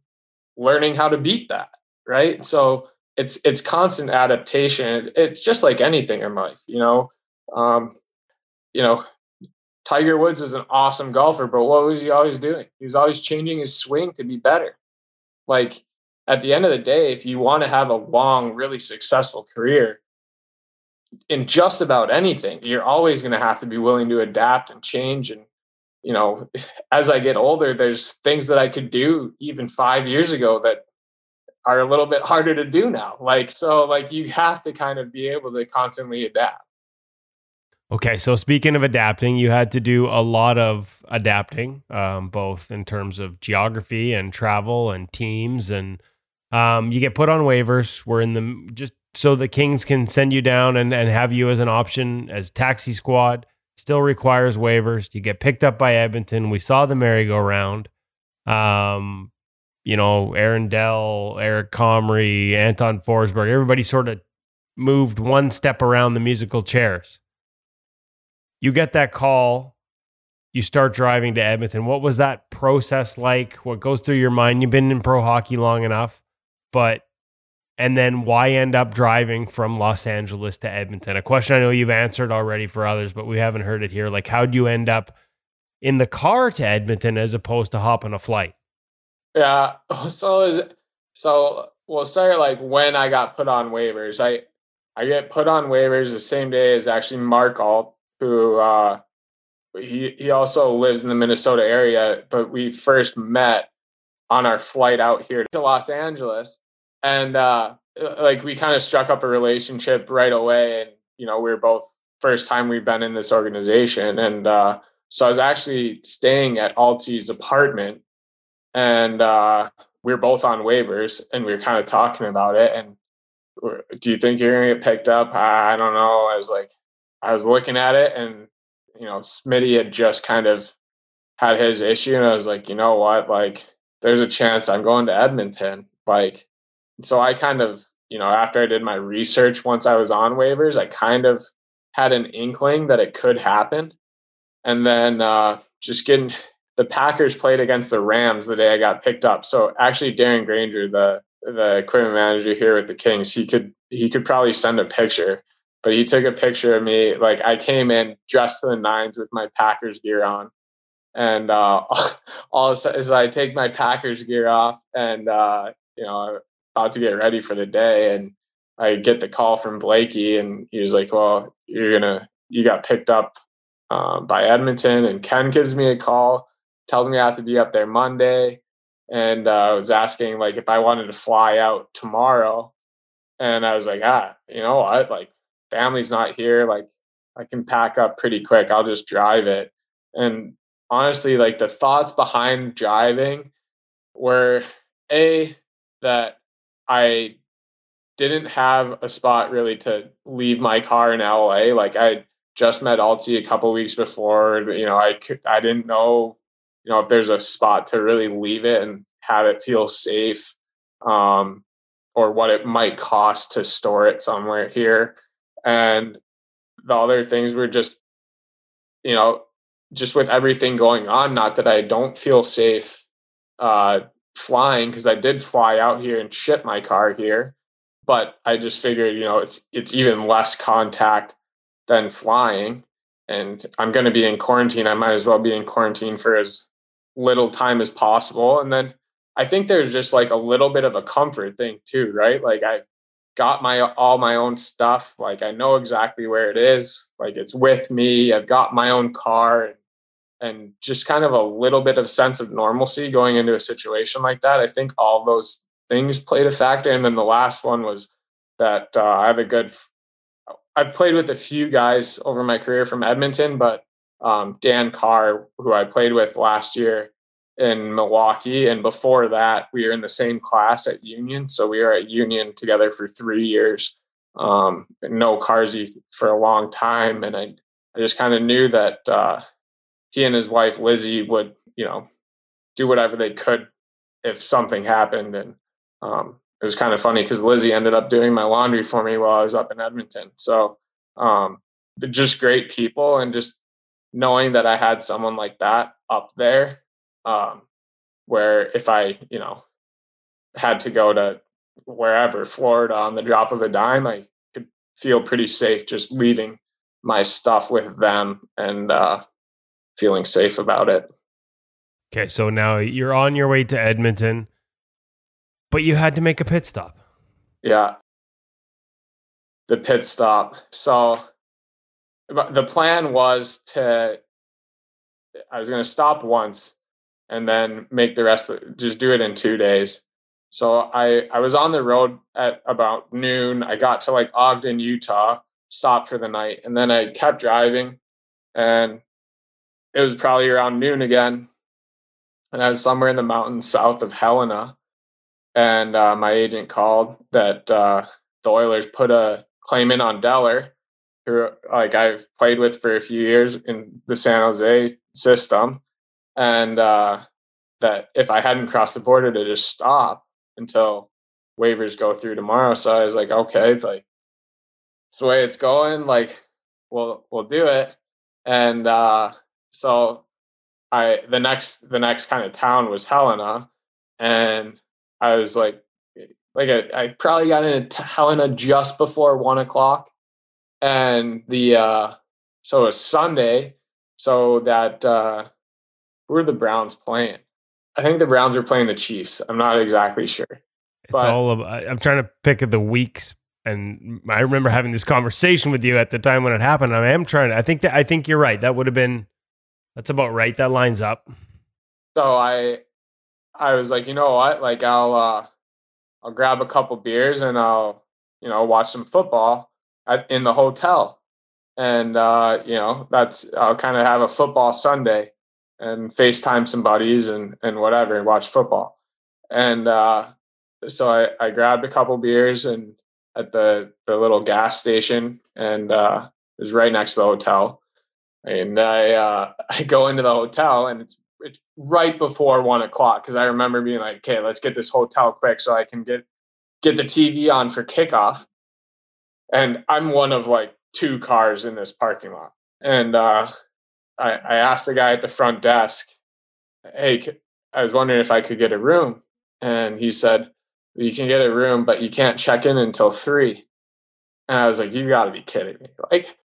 learning how to beat that. Right. So it's it's constant adaptation. It's just like anything in life, you know. Um, you know, Tiger Woods was an awesome golfer, but what was he always doing? He was always changing his swing to be better. Like at the end of the day, if you want to have a long, really successful career, in just about anything, you're always going to have to be willing to adapt and change. And, you know, as I get older, there's things that I could do even five years ago that are a little bit harder to do now. Like, so, like, you have to kind of be able to constantly adapt. Okay, so speaking of adapting, you had to do a lot of adapting, um, both in terms of geography and travel and teams, and um, you get put on waivers. We're in the just so the Kings can send you down and, and have you as an option as taxi squad. Still requires waivers. You get picked up by Edmonton. We saw the merry-go-round. Um, you know, Aaron Dell, Eric Comrie, Anton Forsberg, everybody sort of moved one step around the musical chairs. You get that call, you start driving to Edmonton. What was that process like? What goes through your mind? You've been in pro hockey long enough, but and then why end up driving from Los Angeles to Edmonton? A question I know you've answered already for others, but we haven't heard it here. Like, how'd you end up in the car to Edmonton as opposed to hopping a flight? Yeah. So is so we'll start like when I got put on waivers. I I get put on waivers the same day as actually Mark Alt, who uh he he also lives in the Minnesota area, but we first met on our flight out here to Los Angeles and uh, like we kind of struck up a relationship right away and you know we were both first time we've been in this organization and uh, so i was actually staying at alti's apartment and uh, we were both on waivers and we were kind of talking about it and do you think you're gonna get picked up? I don't know. I was like i was looking at it and you know smitty had just kind of had his issue and i was like you know what? Like there's a chance i'm going to edmonton. Like so I kind of, you know, after I did my research once I was on waivers, I kind of had an inkling that it could happen. And then uh, just getting the Packers played against the Rams the day I got picked up. So actually, Darren Granger, the the equipment manager here with the Kings, he could he could probably send a picture, but he took a picture of me. Like I came in dressed to the nines with my Packers gear on, and uh, all of a sudden, so I take my Packers gear off, and uh, you know about to get ready for the day and I get the call from Blakey and he was like, well, you're to, you got picked up um, by Edmonton and Ken gives me a call, tells me I have to be up there Monday. And uh, I was asking like if I wanted to fly out tomorrow. And I was like, ah, you know what? Like family's not here. Like I can pack up pretty quick. I'll just drive it. And honestly, like the thoughts behind driving were a that I didn't have a spot really to leave my car in LA. Like I just met Alti a couple weeks before. You know, I could, I didn't know, you know, if there's a spot to really leave it and have it feel safe, um, or what it might cost to store it somewhere here. And the other things were just, you know, just with everything going on. Not that I don't feel safe uh, flying because I did fly out here and ship my car here, but I just figured, you know, it's it's even less contact than flying, and I'm going to be in quarantine. I might as well be in quarantine for as little time as possible, and then I think there's just like a little bit of a comfort thing too, right? Like I got my all my own stuff. Like I know exactly where it is. Like it's with me. I've got my own car and just kind of a little bit of sense of normalcy going into a situation like that. I think all those things played a factor. And then the last one was that uh, I have a good. I've played with a few guys over my career from Edmonton, but um, Dan Carr, who I played with last year, in Milwaukee. And before that, we were in the same class at Union. So we were at Union together for three years. Um, no Carsey for a long time. And I, I just kind of knew that uh, he and his wife, Lizzie, would, you know, do whatever they could if something happened. And um, it was kind of funny because Lizzie ended up doing my laundry for me while I was up in Edmonton. So um, just great people and just knowing that I had someone like that up there um, where if I, you know, had to go to wherever, Florida, on the drop of a dime, I could feel pretty safe just leaving my stuff with them and uh, feeling safe about it. Okay, so now you're on your way to Edmonton, but you had to make a pit stop. Yeah. The pit stop. So the plan was to, I was going to stop once and then make the rest of, just do it in two days. So I I was on the road at about noon. I got to like Ogden, Utah, stopped for the night, and then I kept driving, and it was probably around noon again, and I was somewhere in the mountains south of Helena, and uh, my agent called that uh, the Oilers put a claim in on Deller, who like I've played with for a few years in the San Jose system, and uh, that if I hadn't crossed the border to just stop until waivers go through tomorrow. So I was like, okay, like it's the way it's going. Like we'll we'll do it. And uh, so I the next the next kind of town was Helena, and I was like, like I, I probably got into Helena just before one o'clock, and the uh, so it was Sunday, so that uh, who are the Browns playing? I think the Browns are playing the Chiefs. I'm not exactly sure. It's but, all of. I'm trying to pick the weeks, and I remember having this conversation with you at the time when it happened. I am trying. To, I think that I think you're right. That would have been. That's about right. That lines up. So I, I was like, you know what? Like I'll, uh, I'll grab a couple beers and I'll, you know, watch some football at, in the hotel, and uh, you know, that's I'll kind of have a football Sunday and FaceTime some buddies and and whatever and watch football. And uh, so I, I grabbed a couple beers and at the the little gas station and uh, it was right next to the hotel. And I uh, I go into the hotel and it's it's right before one o'clock because I remember being like, okay, let's get this hotel quick so I can get get the TV on for kickoff. And I'm one of like two cars in this parking lot. And uh, I, I asked the guy at the front desk, Hey, I was wondering if I could get a room. And he said, You can get a room, but you can't check in until three. And I was like, You got to be kidding me. Like,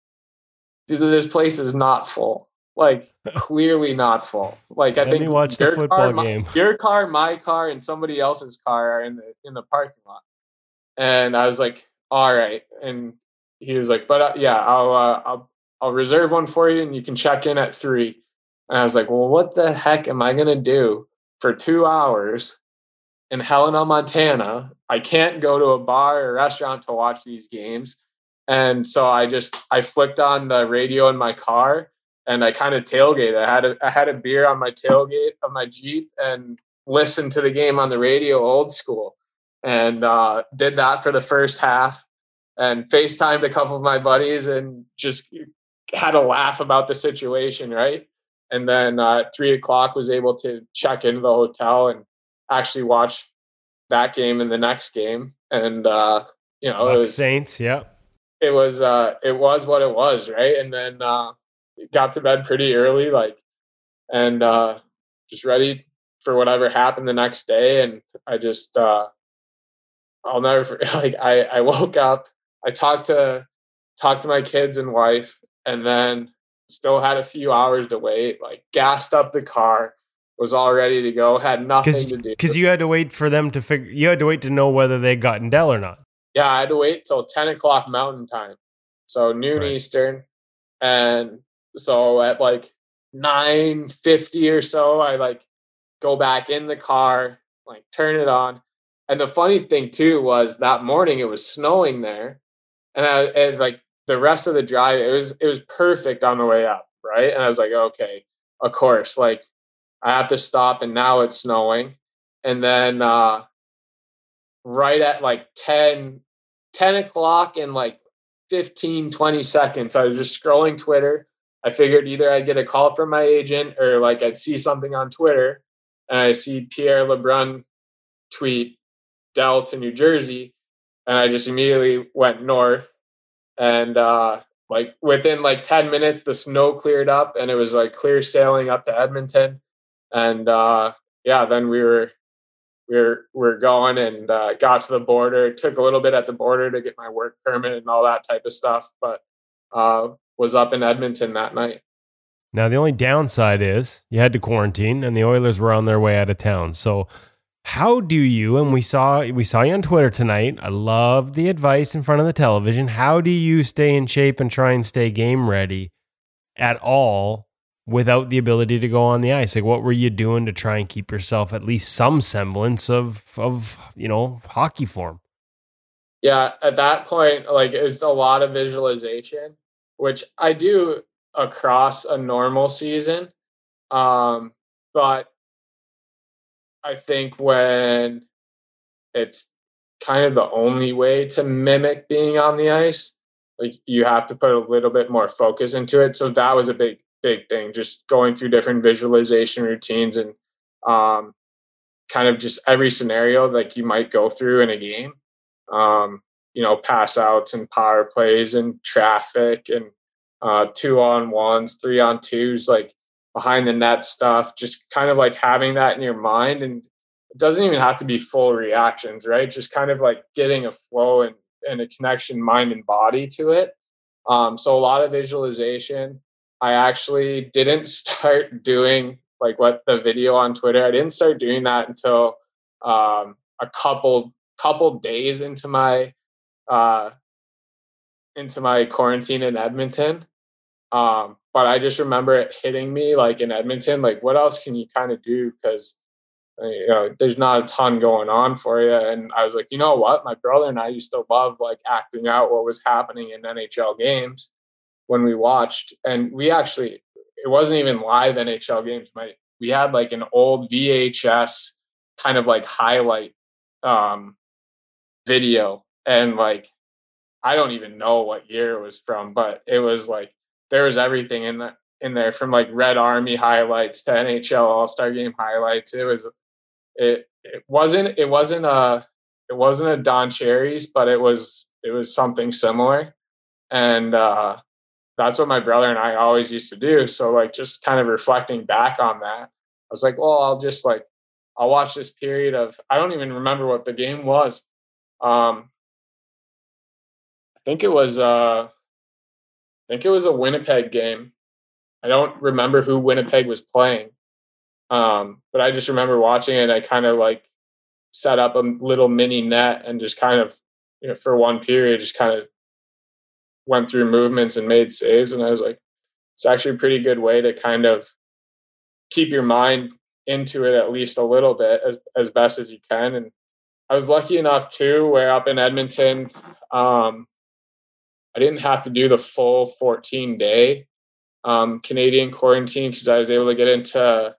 this place is not full. Like, clearly not full. Like, I Let think me watch the football car, game. My, your car, my car, and somebody else's car are in the in the parking lot. And I was like, All right. And he was like, But uh, yeah, I'll uh, I'll I'll reserve one for you and you can check in at three. And I was like, well, what the heck am I going to do for two hours in Helena, Montana? I can't go to a bar or restaurant to watch these games. And so I just, I flicked on the radio in my car and I kind of tailgated. I had a, I had a beer on my tailgate of my Jeep and listened to the game on the radio old school and uh, did that for the first half and FaceTimed a couple of my buddies and just had a laugh about the situation, right? And then uh, at three o'clock was able to check into the hotel and actually watch that game and the next game. And uh, you know, it was Saints, yeah. It was uh it was what it was, right? And then uh got to bed pretty early, like and uh just ready for whatever happened the next day. And I just uh I'll never like I I woke up, I talked to talked to my kids and wife and then still had a few hours to wait, like gassed up the car, was all ready to go. Had nothing to do because you had to wait for them to figure. You had to wait to know whether they gotten Dell or not. Yeah, I had to wait till ten o'clock Mountain Time, so noon Right. Eastern, and so at like nine fifty or so, I like go back in the car, like turn it on. And the funny thing too was that morning it was snowing there, and I and like the rest of the drive, it was it was perfect on the way up, right? And I was like, okay, of course, like I have to stop, and now it's snowing, and then uh right at like 10, 10 o'clock in like 15, 20 seconds, I was just scrolling Twitter. I figured either I'd get a call from my agent or like I'd see something on Twitter and I see Pierre LeBrun tweet Dell to New Jersey. And I just immediately went north. And uh, like within like 10 minutes, the snow cleared up and it was like clear sailing up to Edmonton. And uh, yeah, then we were we were we were going and uh, got to the border. It took a little bit at the border to get my work permit and all that type of stuff, but uh, was up in Edmonton that night. Now the only downside is you had to quarantine, and the Oilers were on their way out of town. So how do you? And we saw we saw you on Twitter tonight. I love the advice in front of the television. How do you stay in shape and try and stay game ready at all without the ability to go on the ice? Like, what were you doing to try and keep yourself at least some semblance of of you know hockey form? Yeah, at that point, like it's a lot of visualization, which I do across a normal season. Um, but I think when it's kind of the only way to mimic being on the ice, like you have to put a little bit more focus into it. So that was a big, big thing, just going through different visualization routines and um, kind of just every scenario like you might go through in a game. Um, you know, pass outs and power plays and traffic and uh, two on ones, three on twos, like behind the net stuff, just kind of like having that in your mind. And it doesn't even have to be full reactions, right? Just kind of like getting a flow and, and a connection, mind and body to it. Um, so a lot of visualization. I actually didn't start doing like what the video on Twitter. I didn't start doing that until um, a couple couple days into my uh, into my quarantine in Edmonton. Um, but I just remember it hitting me like in Edmonton, like what else can you kind of do? Because you know, there's not a ton going on for you. And I was like, you know what? My brother and I used to love like acting out what was happening in NHL games when we watched. And we actually, it wasn't even live NHL games. My we had like an old VHS kind of like highlight um video and like I don't even know what year it was from, but it was like there was everything in that in there from like Red Army highlights to NHL All Star Game highlights. It was it it wasn't it wasn't a it wasn't a Don Cherry's, but it was it was something similar, and uh, that's what my brother and I always used to do. So like just kind of reflecting back on that, I was like, well, I'll just like I'll watch this period of I don't even remember what the game was. Um, I think it was uh I think it was a Winnipeg game. I don't remember who Winnipeg was playing. Um, but I just remember watching it. I kind of like set up a little mini net and just kind of, you know, for one period, just kind of went through movements and made saves. And I was like, it's actually a pretty good way to kind of keep your mind into it at least a little bit as, as best as you can. And I was lucky enough too, where up in Edmonton, um, I didn't have to do the full 14 day um, Canadian quarantine because I was able to get into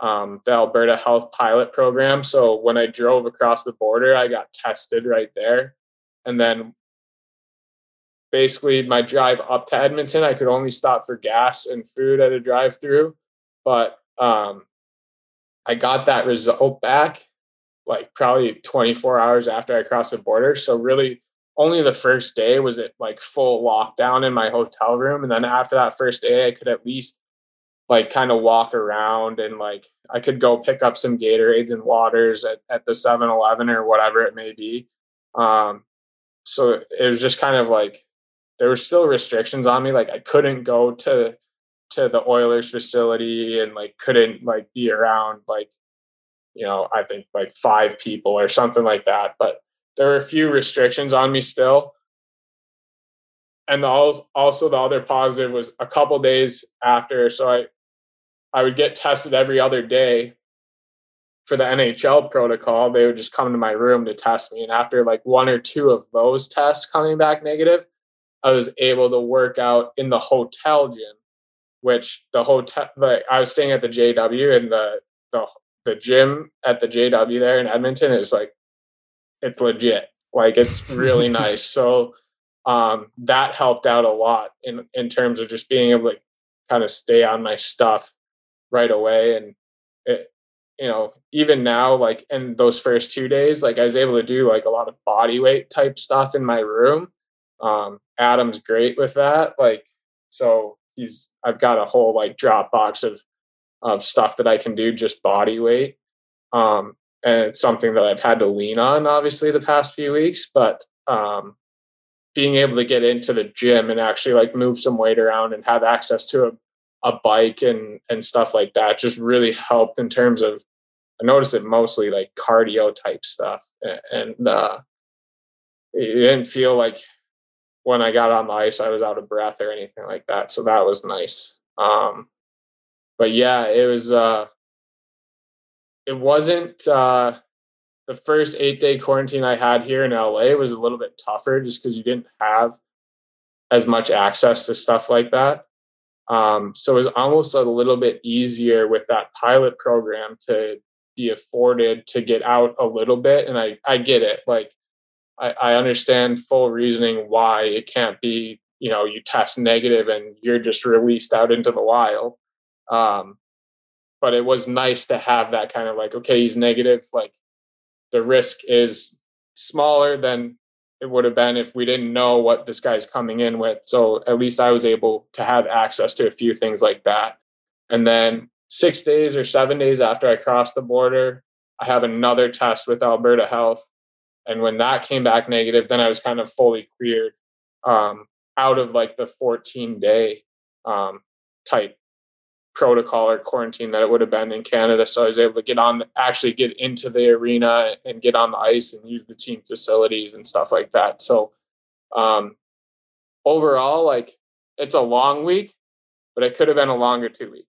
um, the Alberta Health Pilot Program. So when I drove across the border, I got tested right there. And then basically, my drive up to Edmonton, I could only stop for gas and food at a drive through. But um, I got that result back like probably 24 hours after I crossed the border. So really, only the first day was it like full lockdown in my hotel room and then after that first day i could at least like kind of walk around and like i could go pick up some gatorades and waters at, at the 7-eleven or whatever it may be um so it was just kind of like there were still restrictions on me like i couldn't go to to the Oilers facility and like couldn't like be around like you know I think like five people or something like that. But there were a few restrictions on me still. And also the other positive was a couple days after, so I I would get tested every other day for the NHL protocol. They would just come to my room to test me, and after like one or two of those tests coming back negative, I was able to work out in the hotel gym, which the hotel like I was staying at the JW and the the the gym at the JW there in Edmonton is like it's legit. Like it's really nice. So um, that helped out a lot in in terms of just being able to kind of stay on my stuff right away. And it, you know, even now, like in those first two days, like I was able to do like a lot of body weight type stuff in my room. Um, Adam's great with that. Like, so he's I've got a whole like drop box of of stuff that I can do just body weight. Um, and it's something that I've had to lean on obviously the past few weeks, but um, being able to get into the gym and actually like move some weight around and have access to a, a bike and and stuff like that just really helped in terms of I noticed it mostly like cardio type stuff and uh, it didn't feel like when I got on the ice I was out of breath or anything like that so that was nice um, but yeah it was uh, it wasn't uh, the first eight day quarantine I had here in LA was a little bit tougher just because you didn't have as much access to stuff like that. Um, so it was almost a little bit easier with that pilot program to be afforded to get out a little bit. And I, I get it. Like, I, I understand full reasoning why it can't be, you know, you test negative and you're just released out into the wild. Um, but it was nice to have that kind of like, okay, he's negative. Like, the risk is smaller than it would have been if we didn't know what this guy's coming in with. So at least I was able to have access to a few things like that. And then six days or seven days after I crossed the border, I have another test with Alberta Health. And when that came back negative, then I was kind of fully cleared um, out of like the 14 day um, type protocol or quarantine that it would have been in Canada. So I was able to get on, actually get into the arena and get on the ice and use the team facilities and stuff like that. So um, overall, like it's a long week, but it could have been a longer two weeks.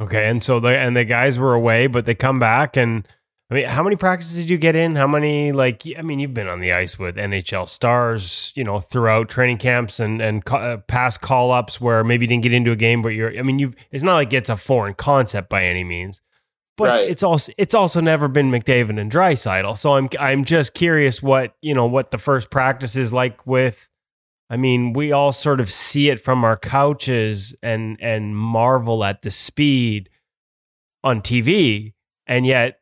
Okay, and so the and the guys were away, but they come back and I mean, how many practices did you get in? How many, like, I mean, you've been on the ice with NHL stars, you know, throughout training camps and and uh, past call ups where maybe you didn't get into a game, but you're, I mean, you've. it's not like it's a foreign concept by any means, but right. it's also it's also never been McDavid and Draisaitl. So I'm I'm just curious what you know what the first practice is like with. I mean, we all sort of see it from our couches and and marvel at the speed on TV, and yet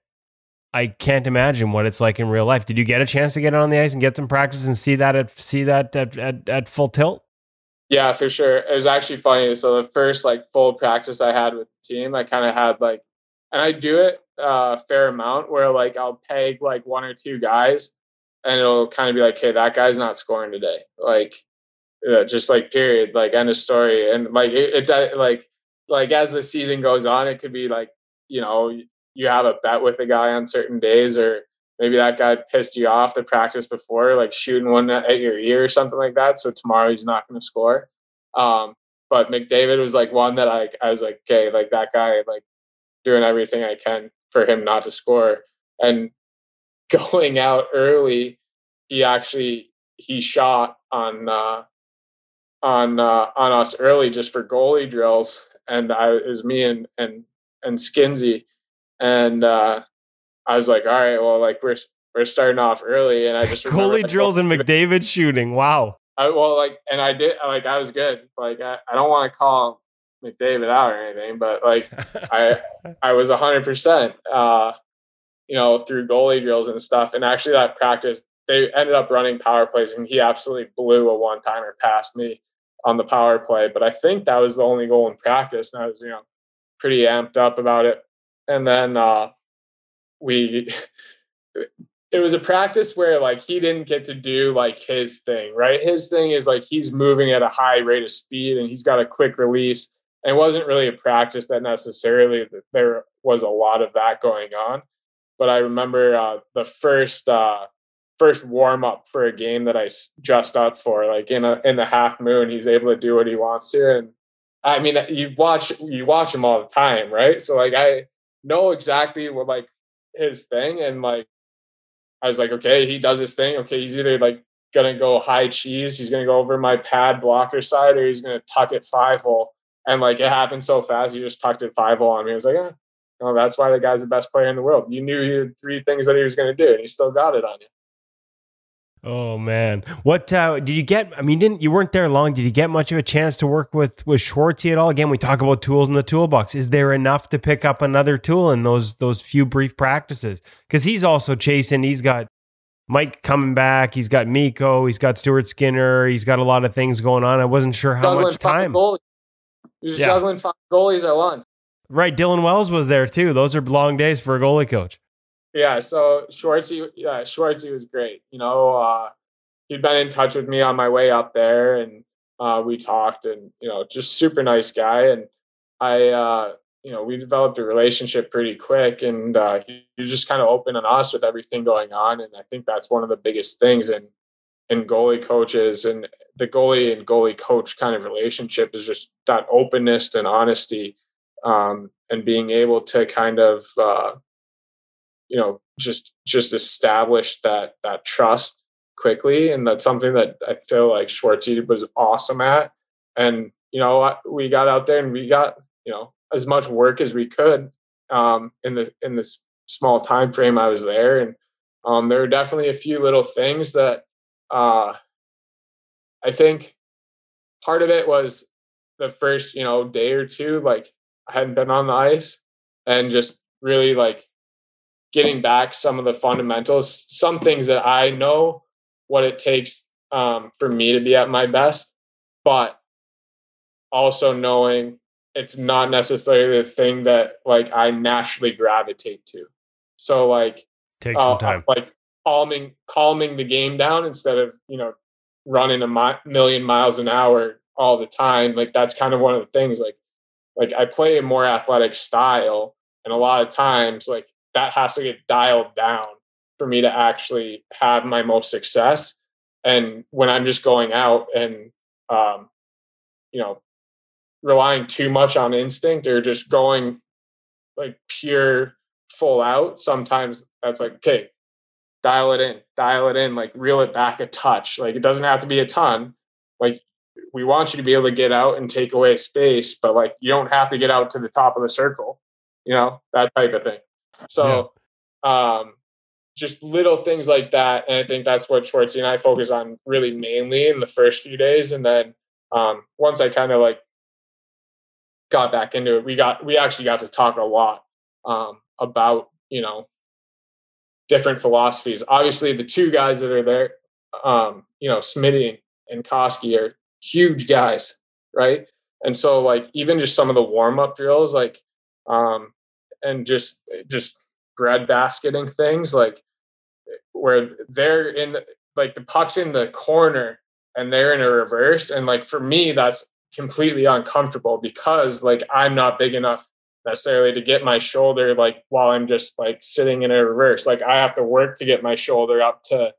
I can't imagine what it's like in real life. Did you get a chance to get on the ice and get some practice and see that at see that at, at, at full tilt? Yeah, for sure. It was actually funny. So the first like full practice I had with the team, I kind of had like, and I do it uh, a fair amount where like I'll peg like one or two guys, and it'll kind of be like, hey, that guy's not scoring today." Like, uh, just like period, like end of story. And like it, it like like as the season goes on, it could be like you know you have a bet with a guy on certain days or maybe that guy pissed you off the practice before, like shooting one at your ear or something like that. So tomorrow he's not going to score. Um, but McDavid was like one that I, I was like, okay, like that guy, like doing everything I can for him not to score. And going out early, he actually he shot on uh, on uh, on us early just for goalie drills, and I it was me and and and Skinsy, and uh, I was like, all right, well, like we're we're starting off early, and I just goalie drills and McDavid shooting. Wow. I, well, like, and I did like I was good. Like I, I don't want to call McDavid out or anything, but like I I was hundred uh, percent, you know, through goalie drills and stuff. And actually, that practice they ended up running power plays, and he absolutely blew a one timer past me on the power play. But I think that was the only goal in practice, and I was you know pretty amped up about it and then uh, we it was a practice where like he didn't get to do like his thing right his thing is like he's moving at a high rate of speed and he's got a quick release And it wasn't really a practice that necessarily that there was a lot of that going on. But I remember uh, the first uh, first warm up for a game that I just up for, like in a in the half moon, he's able to do what he wants to, and I mean, you watch you watch him all the time, right? So like I know exactly what like his thing, and like I was like, okay, he does his thing. Okay, he's either like gonna go high cheese, he's gonna go over my pad blocker side, or he's gonna tuck it five hole. And like it happened so fast, he just tucked it five hole on me. I was like, eh, no, that's why the guy's the best player in the world. You knew he had three things that he was gonna do, and he still got it on you. Oh man, what uh, did you get? I mean, didn't you weren't there long? Did you get much of a chance to work with with Schwartzy at all? Again, we talk about tools in the toolbox. Is there enough to pick up another tool in those those few brief practices? Because he's also chasing. He's got Mike coming back. He's got Mikko. He's got Stuart Skinner. He's got a lot of things going on. I wasn't sure how juggling much time. He's yeah. juggling five goalies at once. Right, Dylan Wells was there too. Those are long days for a goalie coach. Yeah, so Schwartzy, yeah, Schwartzy was great. You know, uh, he'd been in touch with me on my way up there, and uh, we talked, and you know, just super nice guy. And I, uh, you know, we developed a relationship pretty quick, and uh, he, he was just kind of open and honest with everything going on. And I think that's one of the biggest things in in goalie coaches and the goalie and goalie coach kind of relationship is just that openness and honesty, um, and being able to kind of uh, you know just just establish that that trust quickly and that's something that i feel like schwartzy was awesome at. And you know we got out there and we got you know as much work as we could um, in the in this small time frame i was there. And um, there were definitely a few little things that uh, i think part of it was the first you know day or two like i hadn't been on the ice and just really like getting back some of the fundamentals, some things that I know what it takes um, for me to be at my best, but also knowing it's not necessarily the thing that like I naturally gravitate to. So like take some uh, time, like calming calming the game down instead of you know running a mi- million miles an hour all the time. Like that's kind of one of the things. Like like I play a more athletic style, and a lot of times like that has to get dialed down for me to actually have my most success. And when I'm just going out and, um, you know, relying too much on instinct or just going like pure full out, sometimes that's like, okay, dial it in, dial it in, like reel it back a touch. Like it doesn't have to be a ton. Like we want you to be able to get out and take away space, but like you don't have to get out to the top of the circle, you know, that type of thing. So, yeah. um, just little things like that. And I think that's what Schwartzy and I focus on really mainly in the first few days. And then um, once I kind of like got back into it, we got we actually got to talk a lot um, about you know different philosophies. Obviously, the two guys that are there, um, you know, Smitty and Koski are huge guys, right? And so like even just some of the warm up drills, like um, and just just bread basketing things like where they're in the, like the puck's in the corner and they're in a reverse. And like for me that's completely uncomfortable because like I'm not big enough necessarily to get my shoulder like while I'm just like sitting in a reverse. Like I have to work to get my shoulder up to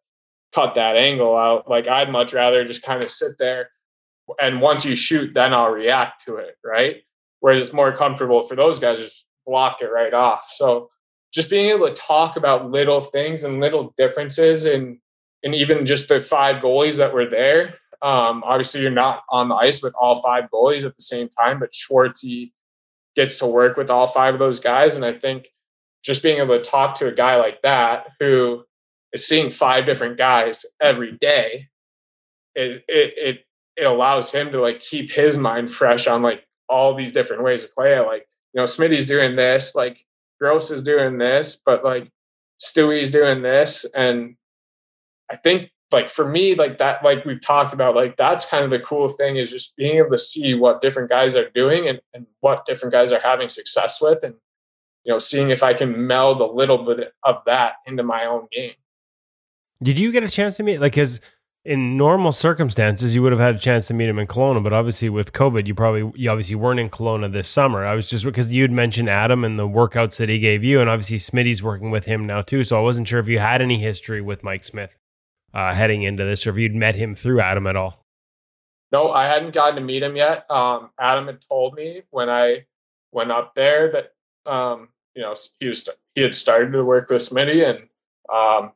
cut that angle out. Like I'd much rather just kind of sit there and once you shoot then I'll react to it right? Whereas it's more comfortable for those guys just block it right off. So just being able to talk about little things and little differences and and even just the five goalies that were there. Um, obviously, you're not on the ice with all five goalies at the same time, but Schwartzy gets to work with all five of those guys. And I think just being able to talk to a guy like that who is seeing five different guys every day, it it it, it allows him to like keep his mind fresh on like all these different ways to play. Like you know, Smitty's doing this, like Gross is doing this, but like Stewie's doing this. And I think like for me, like that, like we've talked about, like that's kind of the cool thing is just being able to see what different guys are doing and, and what different guys are having success with and you know, seeing if I can meld a little bit of that into my own game. Did you get a chance to meet like cause in normal circumstances, you would have had a chance to meet him in Kelowna, but obviously with COVID, you probably you obviously weren't in Kelowna this summer. I was just because you'd mentioned Adam and the workouts that he gave you, and obviously Smitty's working with him now too. So I wasn't sure if you had any history with Mike Smith uh, heading into this, or if you'd met him through Adam at all. No, I hadn't gotten to meet him yet. Um, Adam had told me when I went up there that um, you know he was he had started to work with Smitty, and um,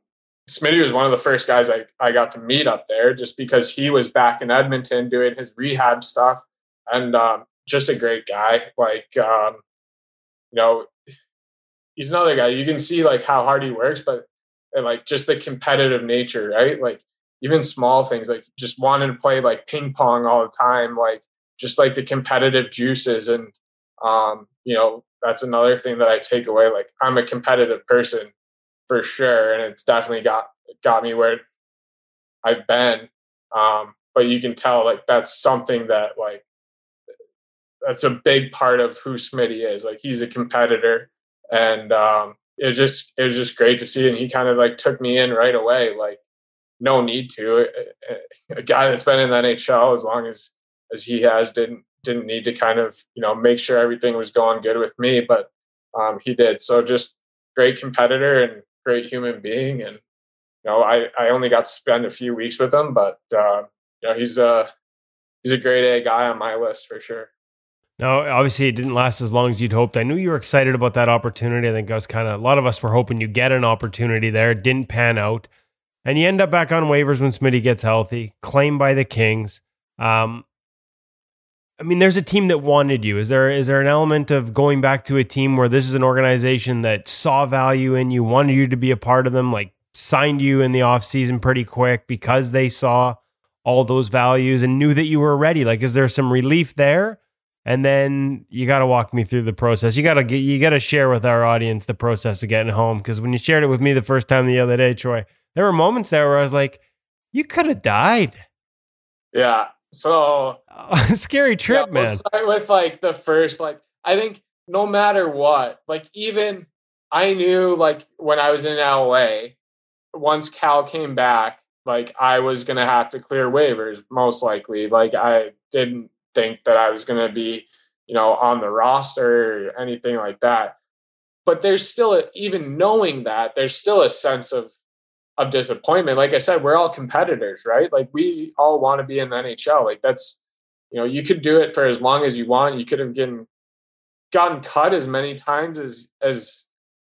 Smitty was one of the first guys I, I got to meet up there just because he was back in Edmonton doing his rehab stuff and um, just a great guy. Like, um, you know, he's another guy. You can see like how hard he works, but like just the competitive nature, right? Like even small things, like just wanting to play like ping pong all the time, like just like the competitive juices. And, um, you know, that's another thing that I take away. Like I'm a competitive person for sure, and it's definitely got got me where I've been. Um, but you can tell like that's something that like that's a big part of who Smitty is. Like he's a competitor, and um, it just it was just great to see. And he kind of like took me in right away. Like no need to. A guy that's been in the NHL as long as as he has didn't didn't need to kind of you know make sure everything was going good with me, but um, he did. So just great competitor and great human being. And, you know, I, I only got to spend a few weeks with him, but, uh, you know, he's a, he's a great A guy on my list for sure. No, obviously it didn't last as long as you'd hoped. I knew you were excited about that opportunity. I think I was kind of a lot of us were hoping you get an opportunity there. It didn't pan out, and you end up back on waivers when Smitty gets healthy, claimed by the Kings. Um, I mean, there's a team that wanted you. Is there is there an element of going back to a team where this is an organization that saw value in you, wanted you to be a part of them, like signed you in the offseason pretty quick because they saw all those values and knew that you were ready? Like, is there some relief there? And then you got to walk me through the process. You got to you got to share with our audience the process of getting home because when you shared it with me the first time the other day, Troy, there were moments there where I was like, "You could have died." Yeah, so scary trip, yeah, man. We'll start with like the first, like I think no matter what, like even I knew like when I was in LA, once Cal came back, like I was gonna have to clear waivers most likely. Like I didn't think that I was gonna be, you know, on the roster or anything like that. But there's still a, even knowing that there's still a sense of of disappointment. Like I said, we're all competitors, right? Like we all want to be in the NHL. Like that's, you know, you could do it for as long as you want. You could have gotten gotten cut as many times as as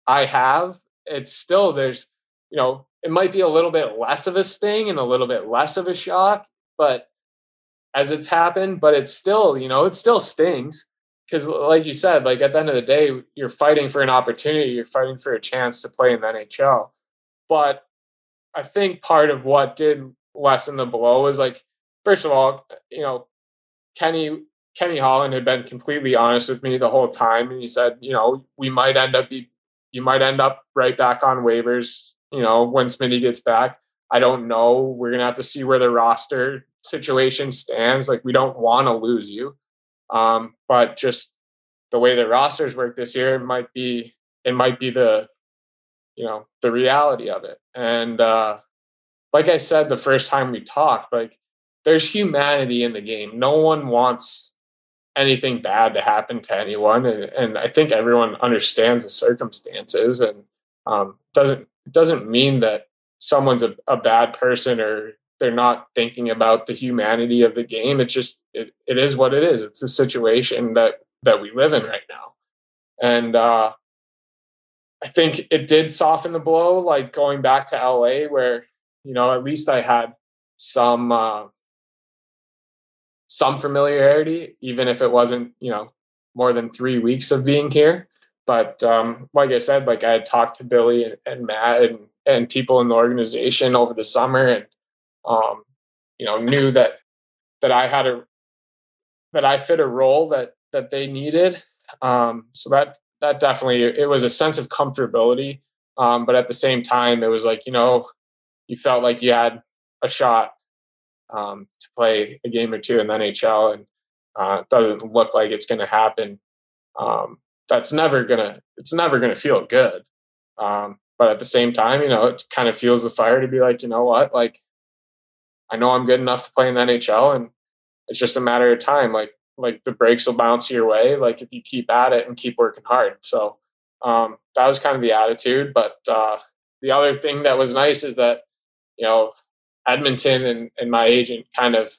I have. It's still there's, you know, it might be a little bit less of a sting and a little bit less of a shock, but as it's happened, but it's still, you know, it still stings because like you said, like at the end of the day, you're fighting for an opportunity, you're fighting for a chance to play in the NHL. But I think part of what did lessen the blow was like, first of all, you know, Kenny Kenny Holland had been completely honest with me the whole time, and he said, you know, we might end up be, you might end up right back on waivers, you know, when Smitty gets back. I don't know. We're gonna have to see where the roster situation stands. Like, we don't want to lose you, um, but just the way the rosters work this year, it might be it might be the you know the reality of it. And uh like i said the first time we talked like there's humanity in the game. No one wants anything bad to happen to anyone and, and i think everyone understands the circumstances and um doesn't doesn't mean that someone's a, a bad person or they're not thinking about the humanity of the game. It's just it, it is what it is. It's the situation that that we live in right now. And uh I think it did soften the blow, like going back to LA, where you know at least I had some uh, some familiarity, even if it wasn't you know more than three weeks of being here. But um, like I said, like I had talked to Billy and, and Matt and and people in the organization over the summer, and um, you know knew that that I had a that I fit a role that that they needed. Um, so that that definitely it was a sense of comfortability um, but at the same time it was like you know you felt like you had a shot um, to play a game or two in the nhl and uh, it doesn't look like it's going to happen. Um, that's never gonna it's never gonna feel good. Um, but at the same time you know it kind of fuels the fire to be like you know what? Like I know I'm good enough to play in the NHL, and it's just a matter of time. Like like the breaks will bounce your way. Like if you keep at it and keep working hard. So um, that was kind of the attitude. But uh, the other thing that was nice is that you know Edmonton and, and my agent kind of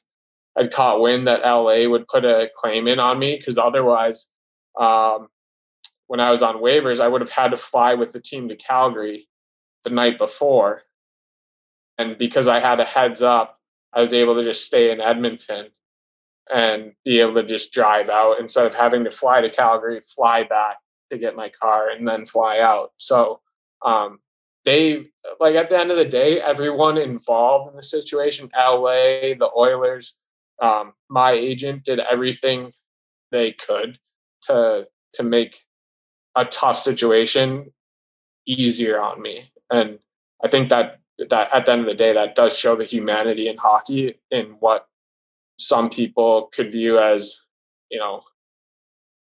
had caught wind that LA would put a claim in on me because otherwise, um, when I was on waivers, I would have had to fly with the team to Calgary the night before. And because I had a heads up, I was able to just stay in Edmonton and be able to just drive out instead of having to fly to Calgary, fly back to get my car, and then fly out. So um, they like at the end of the day, everyone involved in the situation, LA, the Oilers, um, my agent did everything they could to to make a tough situation easier on me. And I think that that at the end of the day, that does show the humanity in hockey in what some people could view as, you know,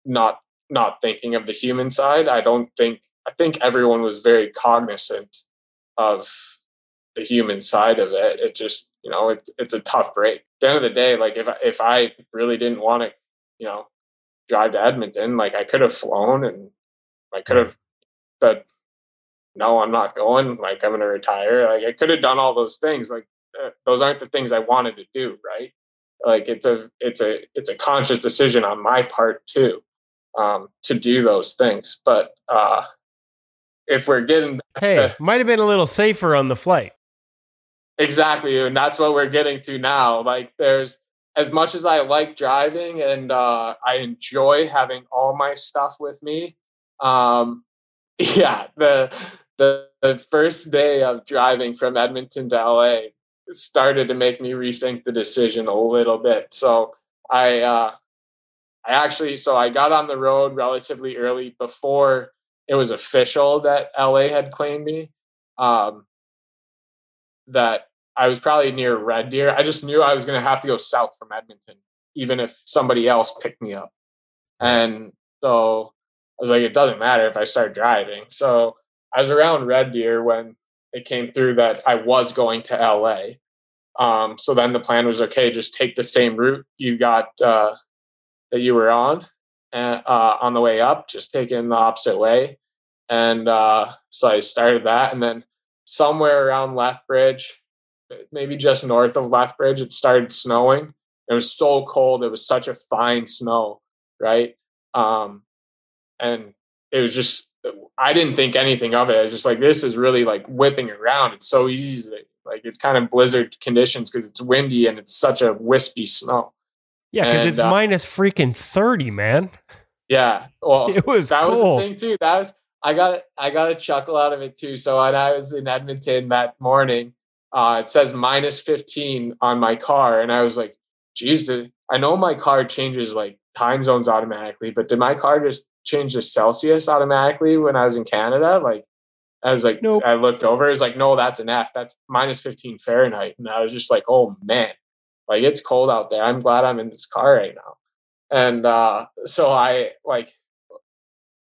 not not thinking of the human side. I don't think I think everyone was very cognizant of the human side of it. It just, you know, it, it's a tough break. At the end of the day, like if if I really didn't want to, you know, drive to Edmonton, like I could have flown and I could have said, no, I'm not going. Like I'm going to retire. Like I could have done all those things. Like uh, those aren't the things I wanted to do. Right. Like it's a, it's a, it's a conscious decision on my part too, um, to do those things. But, uh, if we're getting, hey, might have been a little safer on the flight. Exactly. And that's what we're getting to now. Like there's, as much as I like driving and uh, I enjoy having all my stuff with me, um, yeah, the, the the first day of driving from Edmonton to LA started to make me rethink the decision a little bit. So I uh, I actually so I got on the road relatively early before it was official that LA had claimed me. Um, that I was probably near Red Deer. I just knew I was going to have to go south from Edmonton, even if somebody else picked me up. And so I was like, it doesn't matter if I start driving. So I was around Red Deer when it came through that I was going to LA. Um, so then the plan was okay, just take the same route you got uh, that you were on and, uh, on the way up, just taking the opposite way. And uh, so I started that. And then somewhere around Lethbridge, maybe just north of Lethbridge, it started snowing. It was so cold. It was such a fine snow, right? Um, and it was just I didn't think anything of it. I was just like, this is really like whipping around. It's so easy. Like it's kind of blizzard conditions because it's windy and it's such a wispy snow. Yeah, because it's uh, minus freaking thirty, man. Yeah, well, it was that cold. was the thing too. That was I got I got a chuckle out of it too. So when I was in Edmonton that morning, uh, it says minus fifteen on my car, and I was like, "Geez, I know my car changes like time zones automatically, but did my car just change to Celsius automatically when I was in Canada. Like I was like, nope. I looked over, it's like, no, that's an F. That's minus 15 Fahrenheit. And I was just like, oh man, like it's cold out there. I'm glad I'm in this car right now. And uh, so I like,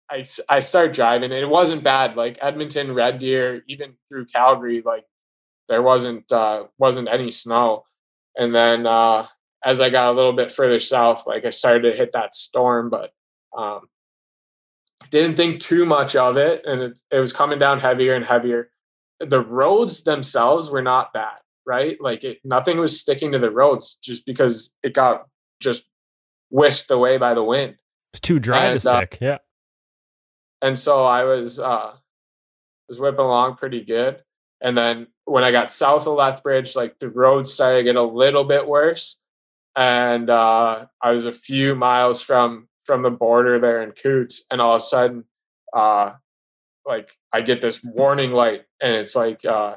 I, I start driving and it wasn't bad. Like Edmonton, Red Deer, even through Calgary, like there wasn't, uh, wasn't any snow. And then, uh, as I got a little bit further south, like I started to hit that storm, but, um, didn't think too much of it and it, it was coming down heavier and heavier. The roads themselves were not bad right? Like it nothing was sticking to the roads just because it got just whisked away by the wind. It's too dry and, to uh, stick uh, yeah. and so i was uh was whipping along pretty good. And then when i got south of lethbridge like the roads started to get a little bit worse. And uh i was a few miles from from the border there in Coutts, and all of a sudden, uh, like I get this warning light, and it's like uh,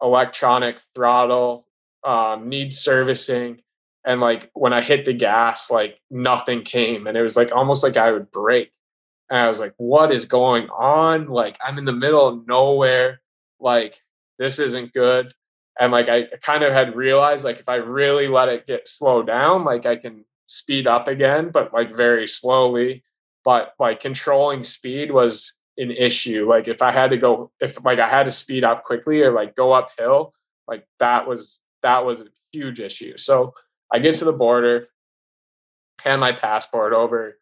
electronic throttle um, needs servicing, and like when I hit the gas, like nothing came, and it was like almost like I would break, and I was like, "What is going on? Like I'm in the middle of nowhere, like this isn't good." And like I kind of had realized, like if I really let it get slowed down, like I can speed up again, but like very slowly. But like controlling speed was an issue. Like if I had to go, if like I had to speed up quickly or like go uphill, like that was that was a huge issue. So I get to the border, hand my passport over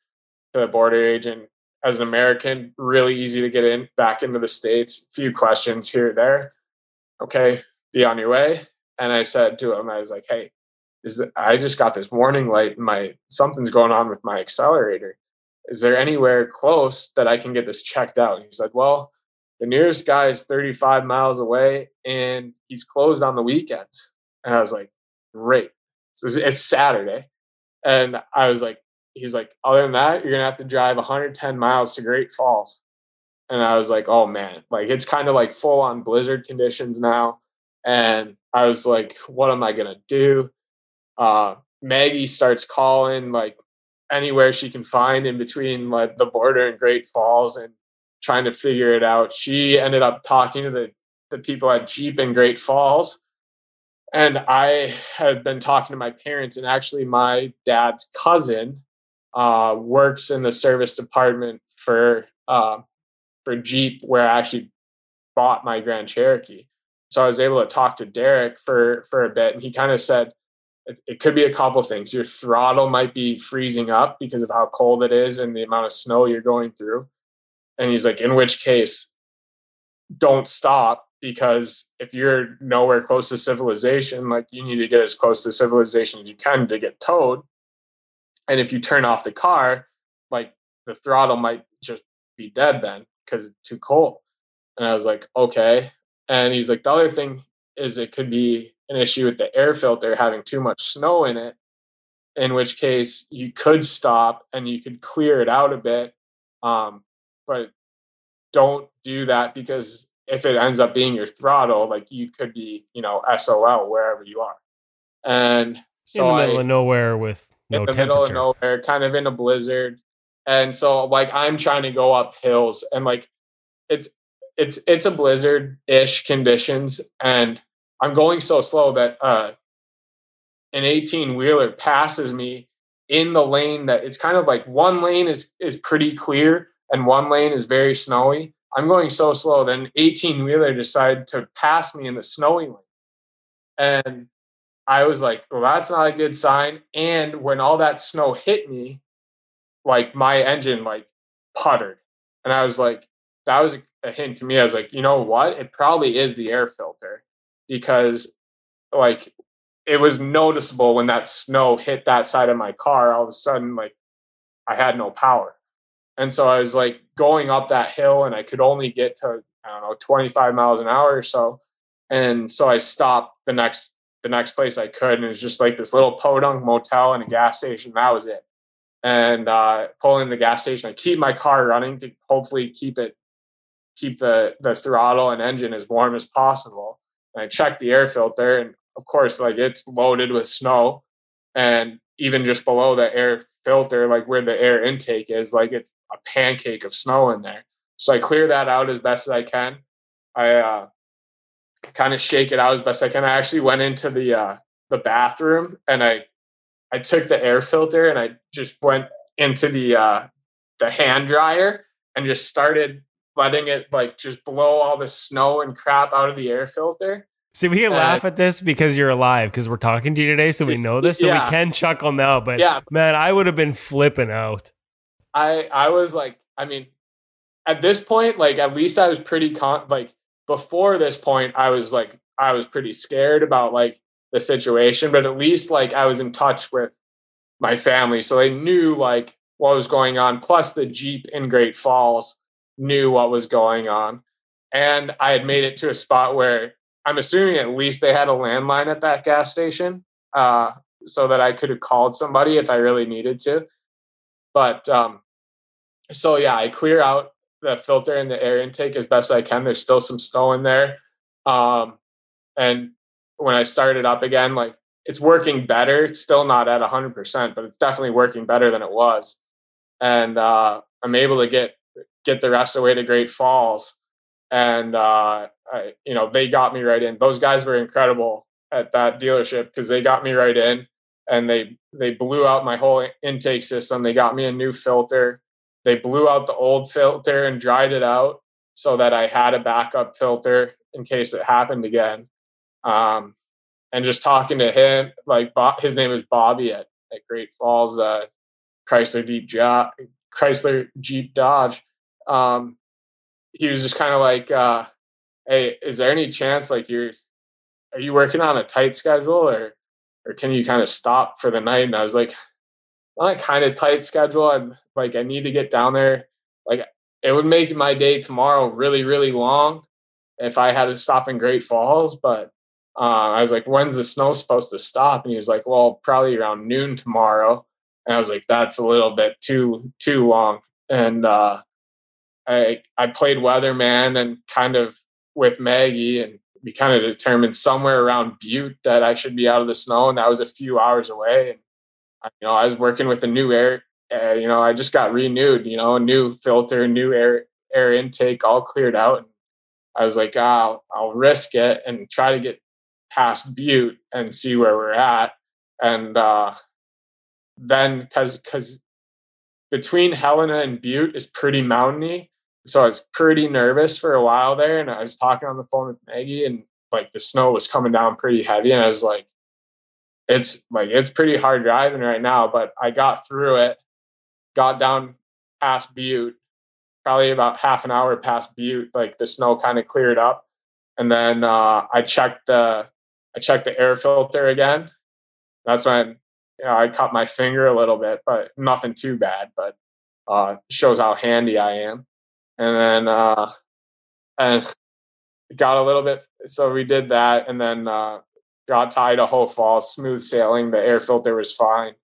to the border agent. As an American, really easy to get in back into the States. Few questions here or there. Okay, be on your way. And I said to him, I was like, hey, is that I just got this warning light my something's going on with my accelerator. Is there anywhere close that I can get this checked out? He's like, Well, the nearest guy is 35 miles away and he's closed on the weekends. And I was like, Great. So it's Saturday. And I was like, he's like, other than that, you're gonna have to drive 110 miles to Great Falls. And I was like, oh man, like it's kind of like full on blizzard conditions now. And I was like, what am I gonna do? Uh, Maggie starts calling like anywhere she can find in between like the border and Great Falls and trying to figure it out. She ended up talking to the the people at Jeep in Great Falls and I had been talking to my parents, and actually, my dad's cousin uh, works in the service department for uh, for Jeep, where I actually bought my Grand Cherokee. So I was able to talk to Derek for for a bit, and he kind of said it, could be a couple things. Your throttle might be freezing up because of how cold it is and the amount of snow you're going through. And he's like, in which case, don't stop because if you're nowhere close to civilization, like you need to get as close to civilization as you can to get towed. And if you turn off the car, like the throttle might just be dead then because it's too cold. And I was like, okay. And he's like, the other thing is it could be an issue with the air filter having too much snow in it, in which case you could stop and you could clear it out a bit. Um, but don't do that because if it ends up being your throttle, like you could be, you know, SOL wherever you are. And so in the middle I, of nowhere with no in the middle of nowhere, kind of in a blizzard. And so like I'm trying to go up hills and like it's it's it's a blizzard-ish conditions and I'm going so slow that uh an 18 wheeler passes me in the lane that it's kind of like one lane is is pretty clear and one lane is very snowy I'm going so slow. Then 18 wheeler decided to pass me in the snowy lane. And I was like, well, that's not a good sign. And when all that snow hit me, like my engine like puttered. And I was like, that was a hint to me. I was like, you know what? It probably is the air filter because like it was noticeable when that snow hit that side of my car. All of a sudden, like I had no power. And so I was like going up that hill and I could only get to, I don't know, 25 miles an hour or so. And so I stopped the next the next place I could. And it was just like this little podunk motel and a gas station. That was it. And uh pulling the gas station, I keep my car running to hopefully keep it keep the the throttle and engine as warm as possible. And I checked the air filter and of course like it's loaded with snow. And even just below the air filter, like where the air intake is, like it's a pancake of snow in there. So I clear that out as best as I can. I uh, kind of shake it out as best I can. I actually went into the uh, the bathroom and I I took the air filter and I just went into the uh, the hand dryer and just started letting it like just blow all the snow and crap out of the air filter. See, we can Uh, laugh at this because you're alive, because we're talking to you today, so we know this, so Yeah. we can chuckle now. But Yeah. man, I would have been flipping out. I I was like, I mean, at this point, like at least I was pretty con like before this point, I was like I was pretty scared about like the situation, but at least like I was in touch with my family. So they knew like what was going on. Plus the Jeep in Great Falls knew what was going on. And I had made it to a spot where I'm assuming at least they had a landline at that gas station. Uh, so that I could have called somebody if I really needed to. But um, so yeah, I clear out the filter and the air intake as best I can. There's still some snow in there. Um, and when I start it up again, like it's working better. It's still not at 100%, but it's definitely working better than it was. And uh, I'm able to get get the rest of the way to Great Falls. And uh, I, you know, they got me right in. Those guys were incredible at that dealership because they got me right in and they they blew out my whole intake system. They got me a new filter. They blew out the old filter and dried it out so that I had a backup filter in case it happened again. Um, and just talking to him, like his name is Bobby at, at Great Falls, uh, Chrysler Chrysler Jeep Dodge. Um, he was just kind of like, uh, "Hey, is there any chance like you're are you working on a tight schedule or or can you kind of stop for the night?" And I was like, "Not a kind of tight schedule. I'm like I need to get down there. Like it would make my day tomorrow really really long if I had to stop in Great Falls, but." Uh, I was like, "When's the snow supposed to stop?" And he was like, "Well, probably around noon tomorrow." And I was like, "That's a little bit too too long." And uh, I I played weatherman and kind of with Maggie, and we kind of determined somewhere around Butte that I should be out of the snow, and that was a few hours away. And you know, I was working with a new air. Uh, you know, I just got renewed. You know, a new filter, new air air intake, all cleared out. And I was like, oh, I'll risk it and try to get past Butte and see where we're at. And uh, then, because because between Helena and Butte is pretty mountainy, so I was pretty nervous for a while there. And I was talking on the phone with Maggie, and like the snow was coming down pretty heavy. And I was like, it's like, it's pretty hard driving right now. But I got through it, got down past Butte, probably about half an hour past Butte. Like the snow kind of cleared up. And then uh, I checked the I checked the air filter again. That's when you know, I cut my finger a little bit, but nothing too bad. But uh, shows how handy I am and then uh, and got a little bit. So we did that, and then uh, got to Idaho Falls, smooth sailing. The air filter was fine,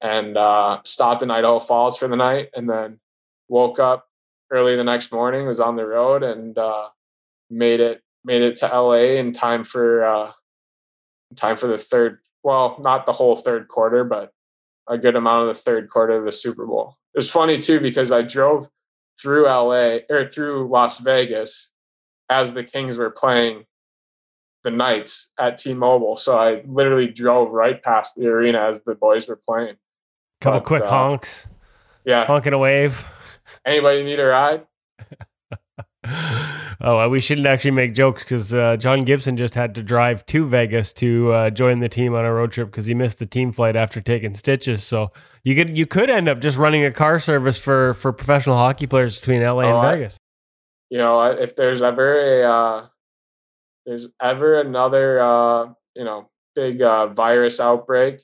and uh, stopped in Idaho Falls for the night, and then woke up early the next morning. Was on the road and uh, made it made it to LA in time for uh, time for the third. Well, not the whole third quarter, but a good amount of the third quarter of the Super Bowl. It was funny too because I drove through LA or through Las Vegas as the Kings were playing the Knights at T-Mobile. So I literally drove right past the arena as the boys were playing. Couple but, quick uh, honks. Yeah. Honking a wave. Anybody need a ride? oh, we shouldn't actually make jokes because uh, John Gibson just had to drive to Vegas to uh, join the team on a road trip because he missed the team flight after taking stitches. So you could you could end up just running a car service for for professional hockey players between LA oh, and Vegas. You know, if there's ever a uh, there's ever another uh, you know big uh, virus outbreak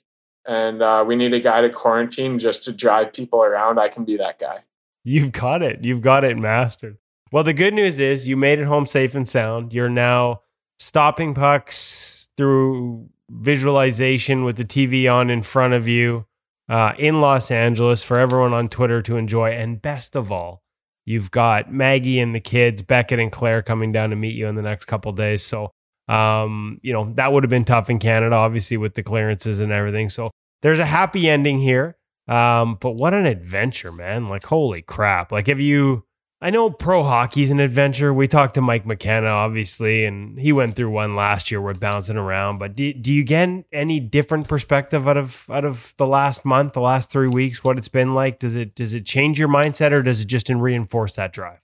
and uh, we need a guy to quarantine just to drive people around, I can be that guy. You've got it. You've got it mastered. Well, the good news is you made it home safe and sound. You're now stopping pucks through visualization with the TV on in front of you uh, in Los Angeles for everyone on Twitter to enjoy. And best of all, you've got Maggie and the kids, Beckett and Claire, coming down to meet you in the next couple days. So, um, you know, that would have been tough in Canada, obviously, with the clearances and everything. So there's a happy ending here. Um, but what an adventure, man. Like, holy crap. Like, have you I know pro hockey's an adventure. We talked to Mike McKenna, obviously, and he went through one last year with bouncing around. But do, do you get any different perspective out of out of the last month, the last three weeks, what it's been like? Does it does it change your mindset, or does it just reinforce that drive?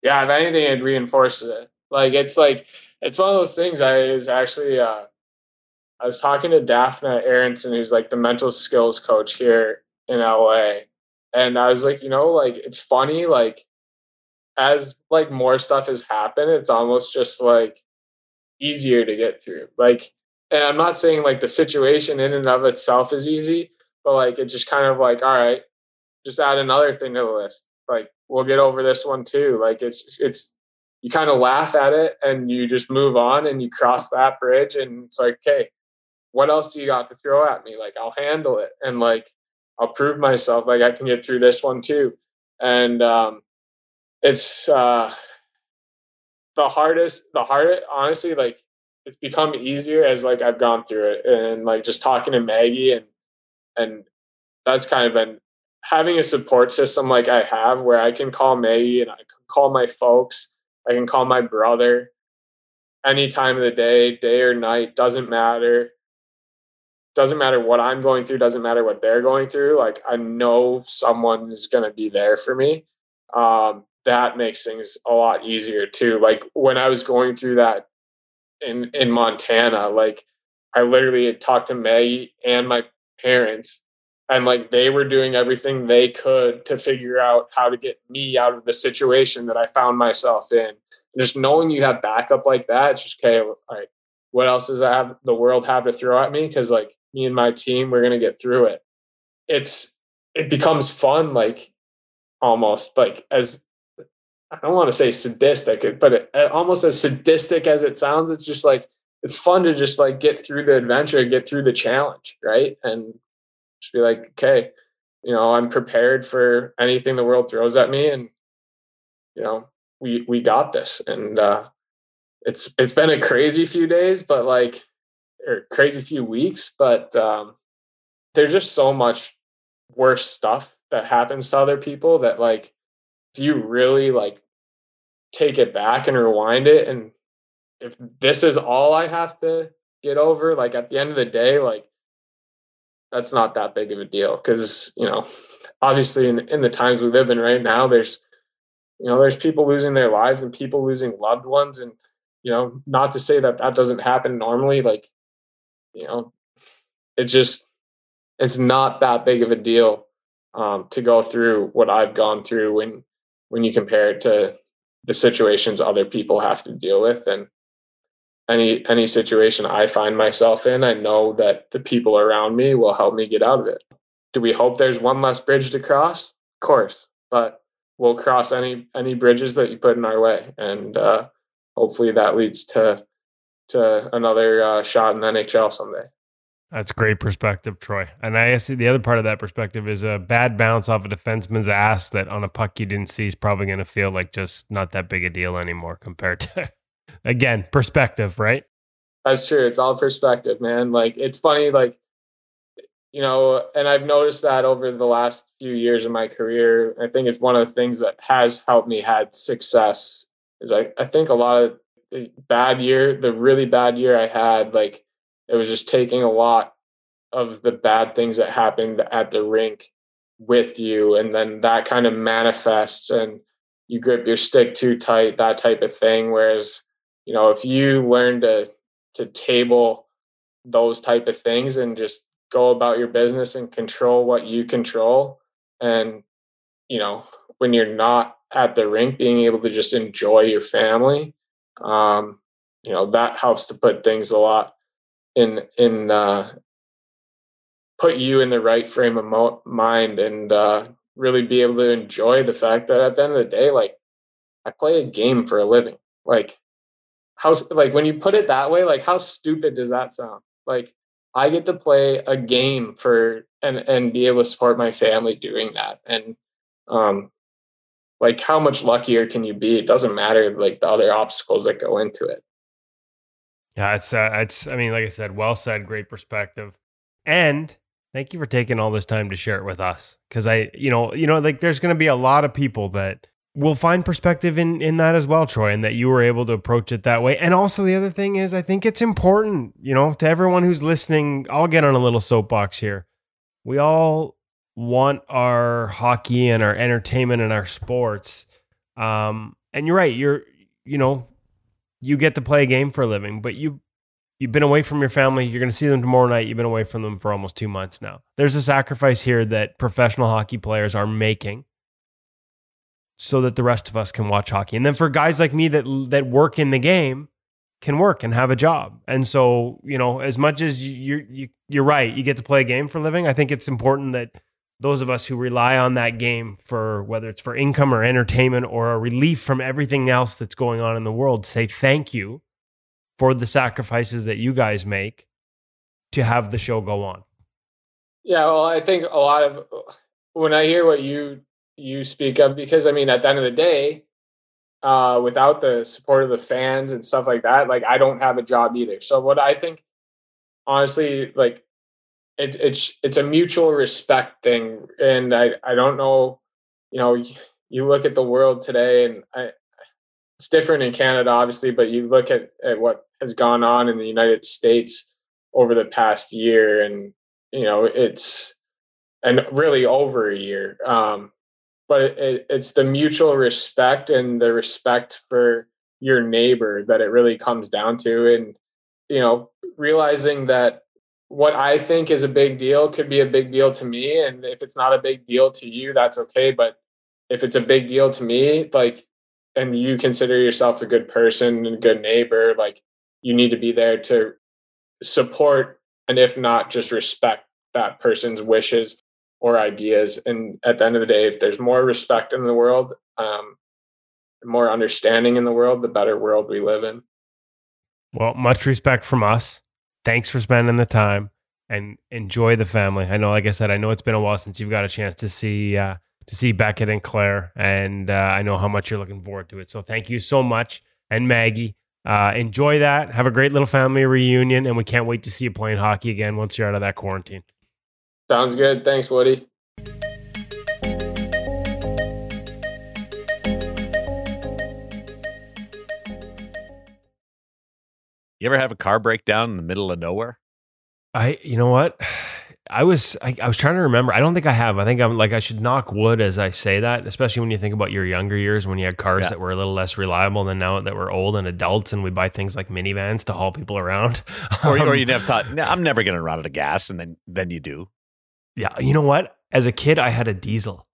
Yeah, if anything, it reinforces it. Like it's like it's one of those things. I is actually uh, I was talking to Daphne Aronson, who's like the mental skills coach here in LA, and I was like, you know, like it's funny, like as like more stuff has happened, it's almost just like easier to get through. Like, and I'm not saying like the situation in and of itself is easy, but like it's just kind of like, all right, just add another thing to the list. Like we'll get over this one too. Like it's it's you kind of laugh at it and you just move on and you cross that bridge and it's like, okay, what else do you got to throw at me? Like I'll handle it and like I'll prove myself. Like I can get through this one too. And um it's uh the hardest the hardest honestly like it's become easier as like I've gone through it and like just talking to Maggie and and that's kind of been having a support system like I have where I can call Maggie and I can call my folks, I can call my brother any time of the day, day or night, doesn't matter. Doesn't matter what I'm going through, doesn't matter what they're going through. Like I know someone is gonna be there for me. Um, that makes things a lot easier too. Like when I was going through that in in Montana, like I literally had talked to Maggie and my parents, and like they were doing everything they could to figure out how to get me out of the situation that I found myself in. And just knowing you have backup like that, it's just okay. Right, what else does I have the world have to throw at me? Because like me and my team, we're gonna get through it. It's it becomes fun, like almost like as I don't want to say sadistic, but it, almost as sadistic as it sounds, it's just like it's fun to just like get through the adventure, and get through the challenge, right? And just be like, okay, you know, I'm prepared for anything the world throws at me, and you know, we we got this. And uh, it's it's been a crazy few days, but like, or crazy few weeks, but um, there's just so much worse stuff that happens to other people that like you really like take it back and rewind it? And if this is all i have to get over like at the end of the day like that's not that big of a deal because you know obviously in, in the times we live in right now there's you know there's people losing their lives and people losing loved ones and you know not to say that that doesn't happen normally like you know it just it's not that big of a deal um, to go through what I've gone through when when you compare it to the situations other people have to deal with and any any situation I find myself in, I know that the people around me will help me get out of it. Do we hope there's one less bridge to cross? Of course, but we'll cross any any bridges that you put in our way, and uh, hopefully that leads to to another uh, shot in NHL someday. That's great perspective, Troy. And I guess the other part of that perspective is a bad bounce off a defenseman's ass that on a puck you didn't see is probably going to feel like just not that big a deal anymore compared to, again, perspective, right? That's true. It's all perspective, man. Like, it's funny, like, you know, and I've noticed that over the last few years of my career. I think it's one of the things that has helped me had success is I, I think a lot of the bad year, the really bad year I had, like, it was just taking a lot of the bad things that happened at the rink with you and then that kind of manifests and you grip your stick too tight that type of thing. Whereas you know if you learn to to table those type of things and just go about your business and control what you control and you know when you're not at the rink being able to just enjoy your family um you know that helps to put things a lot in in uh, put you in the right frame of mo- mind and uh, really be able to enjoy the fact that at the end of the day, like I play a game for a living. Like how like when you put it that way, like how stupid does that sound? Like I get to play a game for and and be able to support my family doing that. And um like how much luckier can you be? It doesn't matter like the other obstacles that go into it. Yeah, it's uh, it's. I mean, like I said, well said, great perspective, and thank you for taking all this time to share it with us. Because I, you know, you know, like there's going to be a lot of people that will find perspective in in that as well, Troy, and that you were able to approach it that way. And also, the other thing is, I think it's important, you know, to everyone who's listening. I'll get on a little soapbox here. We all want our hockey and our entertainment and our sports. Um, and you're right. You're, you know, you get to play a game for a living, but you you've been away from your family. You're going to see them tomorrow night. You've been away from them for almost two months now. There's a sacrifice here that professional hockey players are making so that the rest of us can watch hockey. And then for guys like me that that work in the game can work and have a job. And so, you know, as much as you you you're right, you get to play a game for a living, I think it's important that those of us who rely on that game for whether it's for income or entertainment or a relief from everything else that's going on in the world say thank you for the sacrifices that you guys make to have the show go on. Yeah, well, I think a lot of when I hear what you you speak of, because I mean, at the end of the day, uh, without the support of the fans and stuff like that, like I don't have a job either. So what I think, honestly, like it, it's it's a mutual respect thing, and I I don't know, you know, you look at the world today, and I, it's different in Canada, obviously, but you look at at what has gone on in the United States over the past year, and you know, it's and really over a year. Um, but it, it's the mutual respect and the respect for your neighbor that it really comes down to, and you know, realizing that what I think is a big deal could be a big deal to me. And if it's not a big deal to you, that's okay. But if it's a big deal to me, like, and you consider yourself a good person and a good neighbor, like, you need to be there to support and if not, just respect that person's wishes or ideas. And at the end of the day, if there's more respect in the world, um, more understanding in the world, the better world we live in. Well, much respect from us. Thanks for spending the time and enjoy the family. I know, like I said, I know it's been a while since you've got a chance to see uh, to see Beckett and Claire, and uh, I know how much you're looking forward to it. So thank you so much, and Maggie. Uh, enjoy that. Have a great little family reunion, and we can't wait to see you playing hockey again once you're out of that quarantine. Sounds good. Thanks, Woody. You ever have a car breakdown in the middle of nowhere? I, you know what? I was I, I, was trying to remember. I don't think I have. I think I'm like I should knock wood as I say that, especially when you think about your younger years when you had cars yeah. that were a little less reliable than now that we're old and adults and we buy things like minivans to haul people around. or, or um, you'd have thought, I'm never going to run out of gas, and then then you do. Yeah, you know what? As a kid, I had a diesel,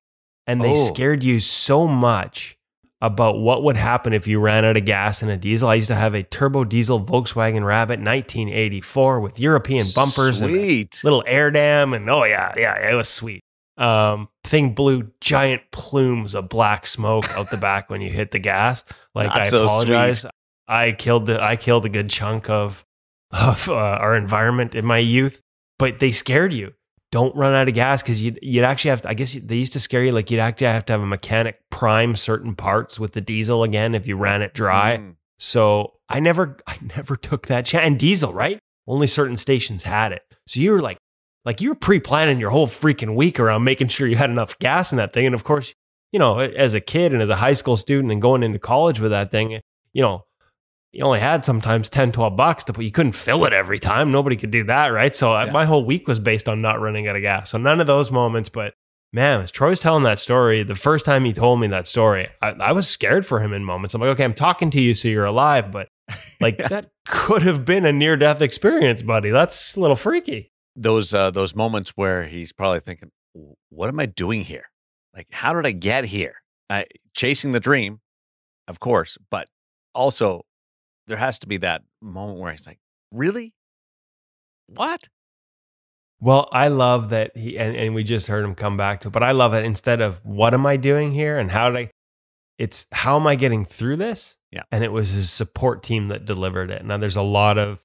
and they oh. scared you so much about what would happen if you ran out of gas in a diesel. I used to have a turbo diesel Volkswagen Rabbit 1984 with European bumpers sweet. and little air dam. And oh, yeah, yeah, it was sweet. Um, thing blew giant plumes of black smoke out the back when you hit the gas. Like, Not I so apologize. Sweet. I killed the I killed a good chunk of of uh, our environment in my youth, but they scared you don't run out of gas because you'd, you'd actually have to, I guess they used to scare you like you'd actually have to have a mechanic prime certain parts with the diesel again if you ran it dry. Mm. So I never, I never took that chance. And diesel, right? Only certain stations had it. So you were like, like you were pre-planning your whole freaking week around making sure you had enough gas in that thing. And of course, you know, as a kid and as a high school student and going into college with that thing, you know, you only had sometimes 10, 12 bucks to put, you couldn't fill it every time. Nobody could do that, right? So uh, yeah. my whole week was based on not running out of gas. So none of those moments, but man, as Troy's telling that story, the first time he told me that story, I, I was scared for him in moments. I'm like, okay, I'm talking to you, so you're alive, but like yeah. that could have been a near death experience, buddy. That's a little freaky. Those, uh, those moments where he's probably thinking, what am I doing here? Like, how did I get here? I, chasing the dream, of course, but also there has to be that moment where he's like, really? What? Well, I love that he, and, and we just heard him come back to it, but I love it instead of what am I doing here and how did I, it's how am I getting through this? Yeah. And it was his support team that delivered it. Now, there's a lot of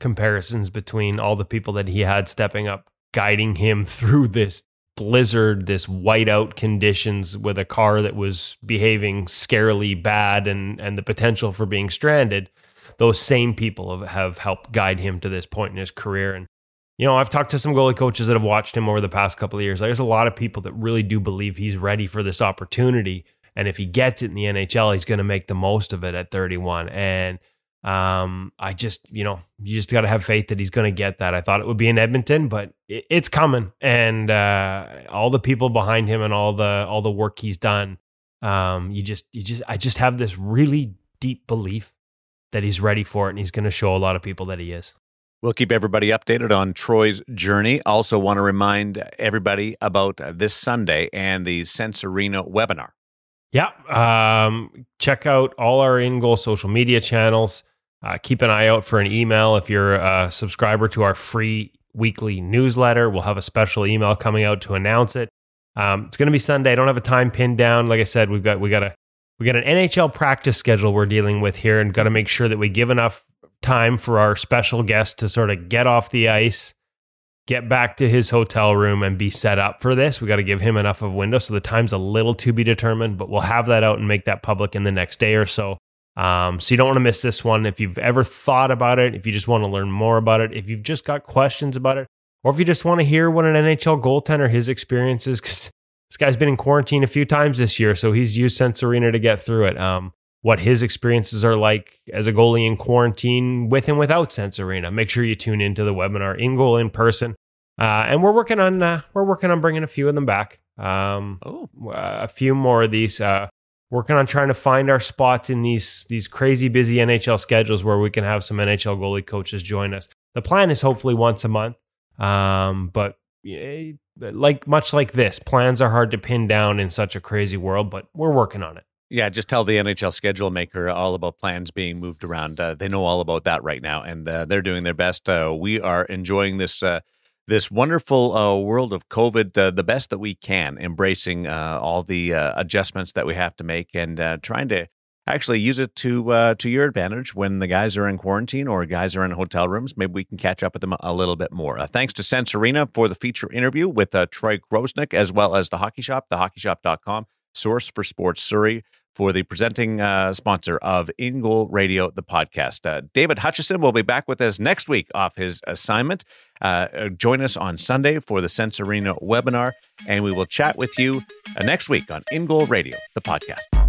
comparisons between all the people that he had stepping up, guiding him through this blizzard, this whiteout conditions with a car that was behaving scarily bad and and the potential for being stranded, those same people have, have helped guide him to this point in his career. And you know, I've talked to some goalie coaches that have watched him over the past couple of years. There's a lot of people that really do believe he's ready for this opportunity. And if he gets it in the NHL, he's going to make the most of it at 31. And um, I just, you know, you just got to have faith that he's going to get that. I thought it would be in Edmonton, but it, it's coming, and uh, all the people behind him and all the all the work he's done. Um, you just, you just, I just have this really deep belief that he's ready for it, and he's going to show a lot of people that he is. We'll keep everybody updated on Troy's journey. Also, want to remind everybody about this Sunday and the Sense Arena webinar. Yeah. Um, check out all our in goal social media channels. Uh, keep an eye out for an email if you're a subscriber to our free weekly newsletter. We'll have a special email coming out to announce it. Um, it's going to be Sunday. I don't have a time pinned down. Like I said, we've got we got a we got an NHL practice schedule we're dealing with here, and got to make sure that we give enough time for our special guest to sort of get off the ice, get back to his hotel room, and be set up for this. We got to give him enough of a window, so the time's a little to be determined, but we'll have that out and make that public in the next day or so. Um, so you don't want to miss this one. If you've ever thought about it, if you just want to learn more about it, if you've just got questions about it, or if you just want to hear what an NHL goaltender his experiences, because this guy's been in quarantine a few times this year, so he's used Sense Arena to get through it. Um, what his experiences are like as a goalie in quarantine with and without Sense Arena. Make sure you tune into the webinar in goal in person. Uh, and we're working on uh, we're working on bringing a few of them back. Um, oh. a few more of these. Uh, working on trying to find our spots in these these crazy busy NHL schedules where we can have some NHL goalie coaches join us. The plan is hopefully once a month, um, but like much like this, plans are hard to pin down in such a crazy world. But we're working on it. Yeah, just tell the NHL schedule maker all about plans being moved around. Uh, they know all about that right now, and uh, they're doing their best. Uh, we are enjoying this uh, this wonderful uh, world of COVID uh, the best that we can, embracing uh, all the uh, adjustments that we have to make, and uh, trying to actually use it to to your advantage when the guys are in quarantine or guys are in hotel rooms. Maybe we can catch up with them a little bit more. thanks to Sense Arena for the feature interview with Troy Grosenick, as well as the Hockey Shop, thehockeyshop.com source for sports Surrey, for the presenting uh, sponsor of In Goal Radio, the podcast. Uh, David Hutchison will be back with us next week off his assignment. Uh, uh join us on Sunday for the Sense Arena webinar, and we will chat with you uh, next week on In Goal Radio, the podcast.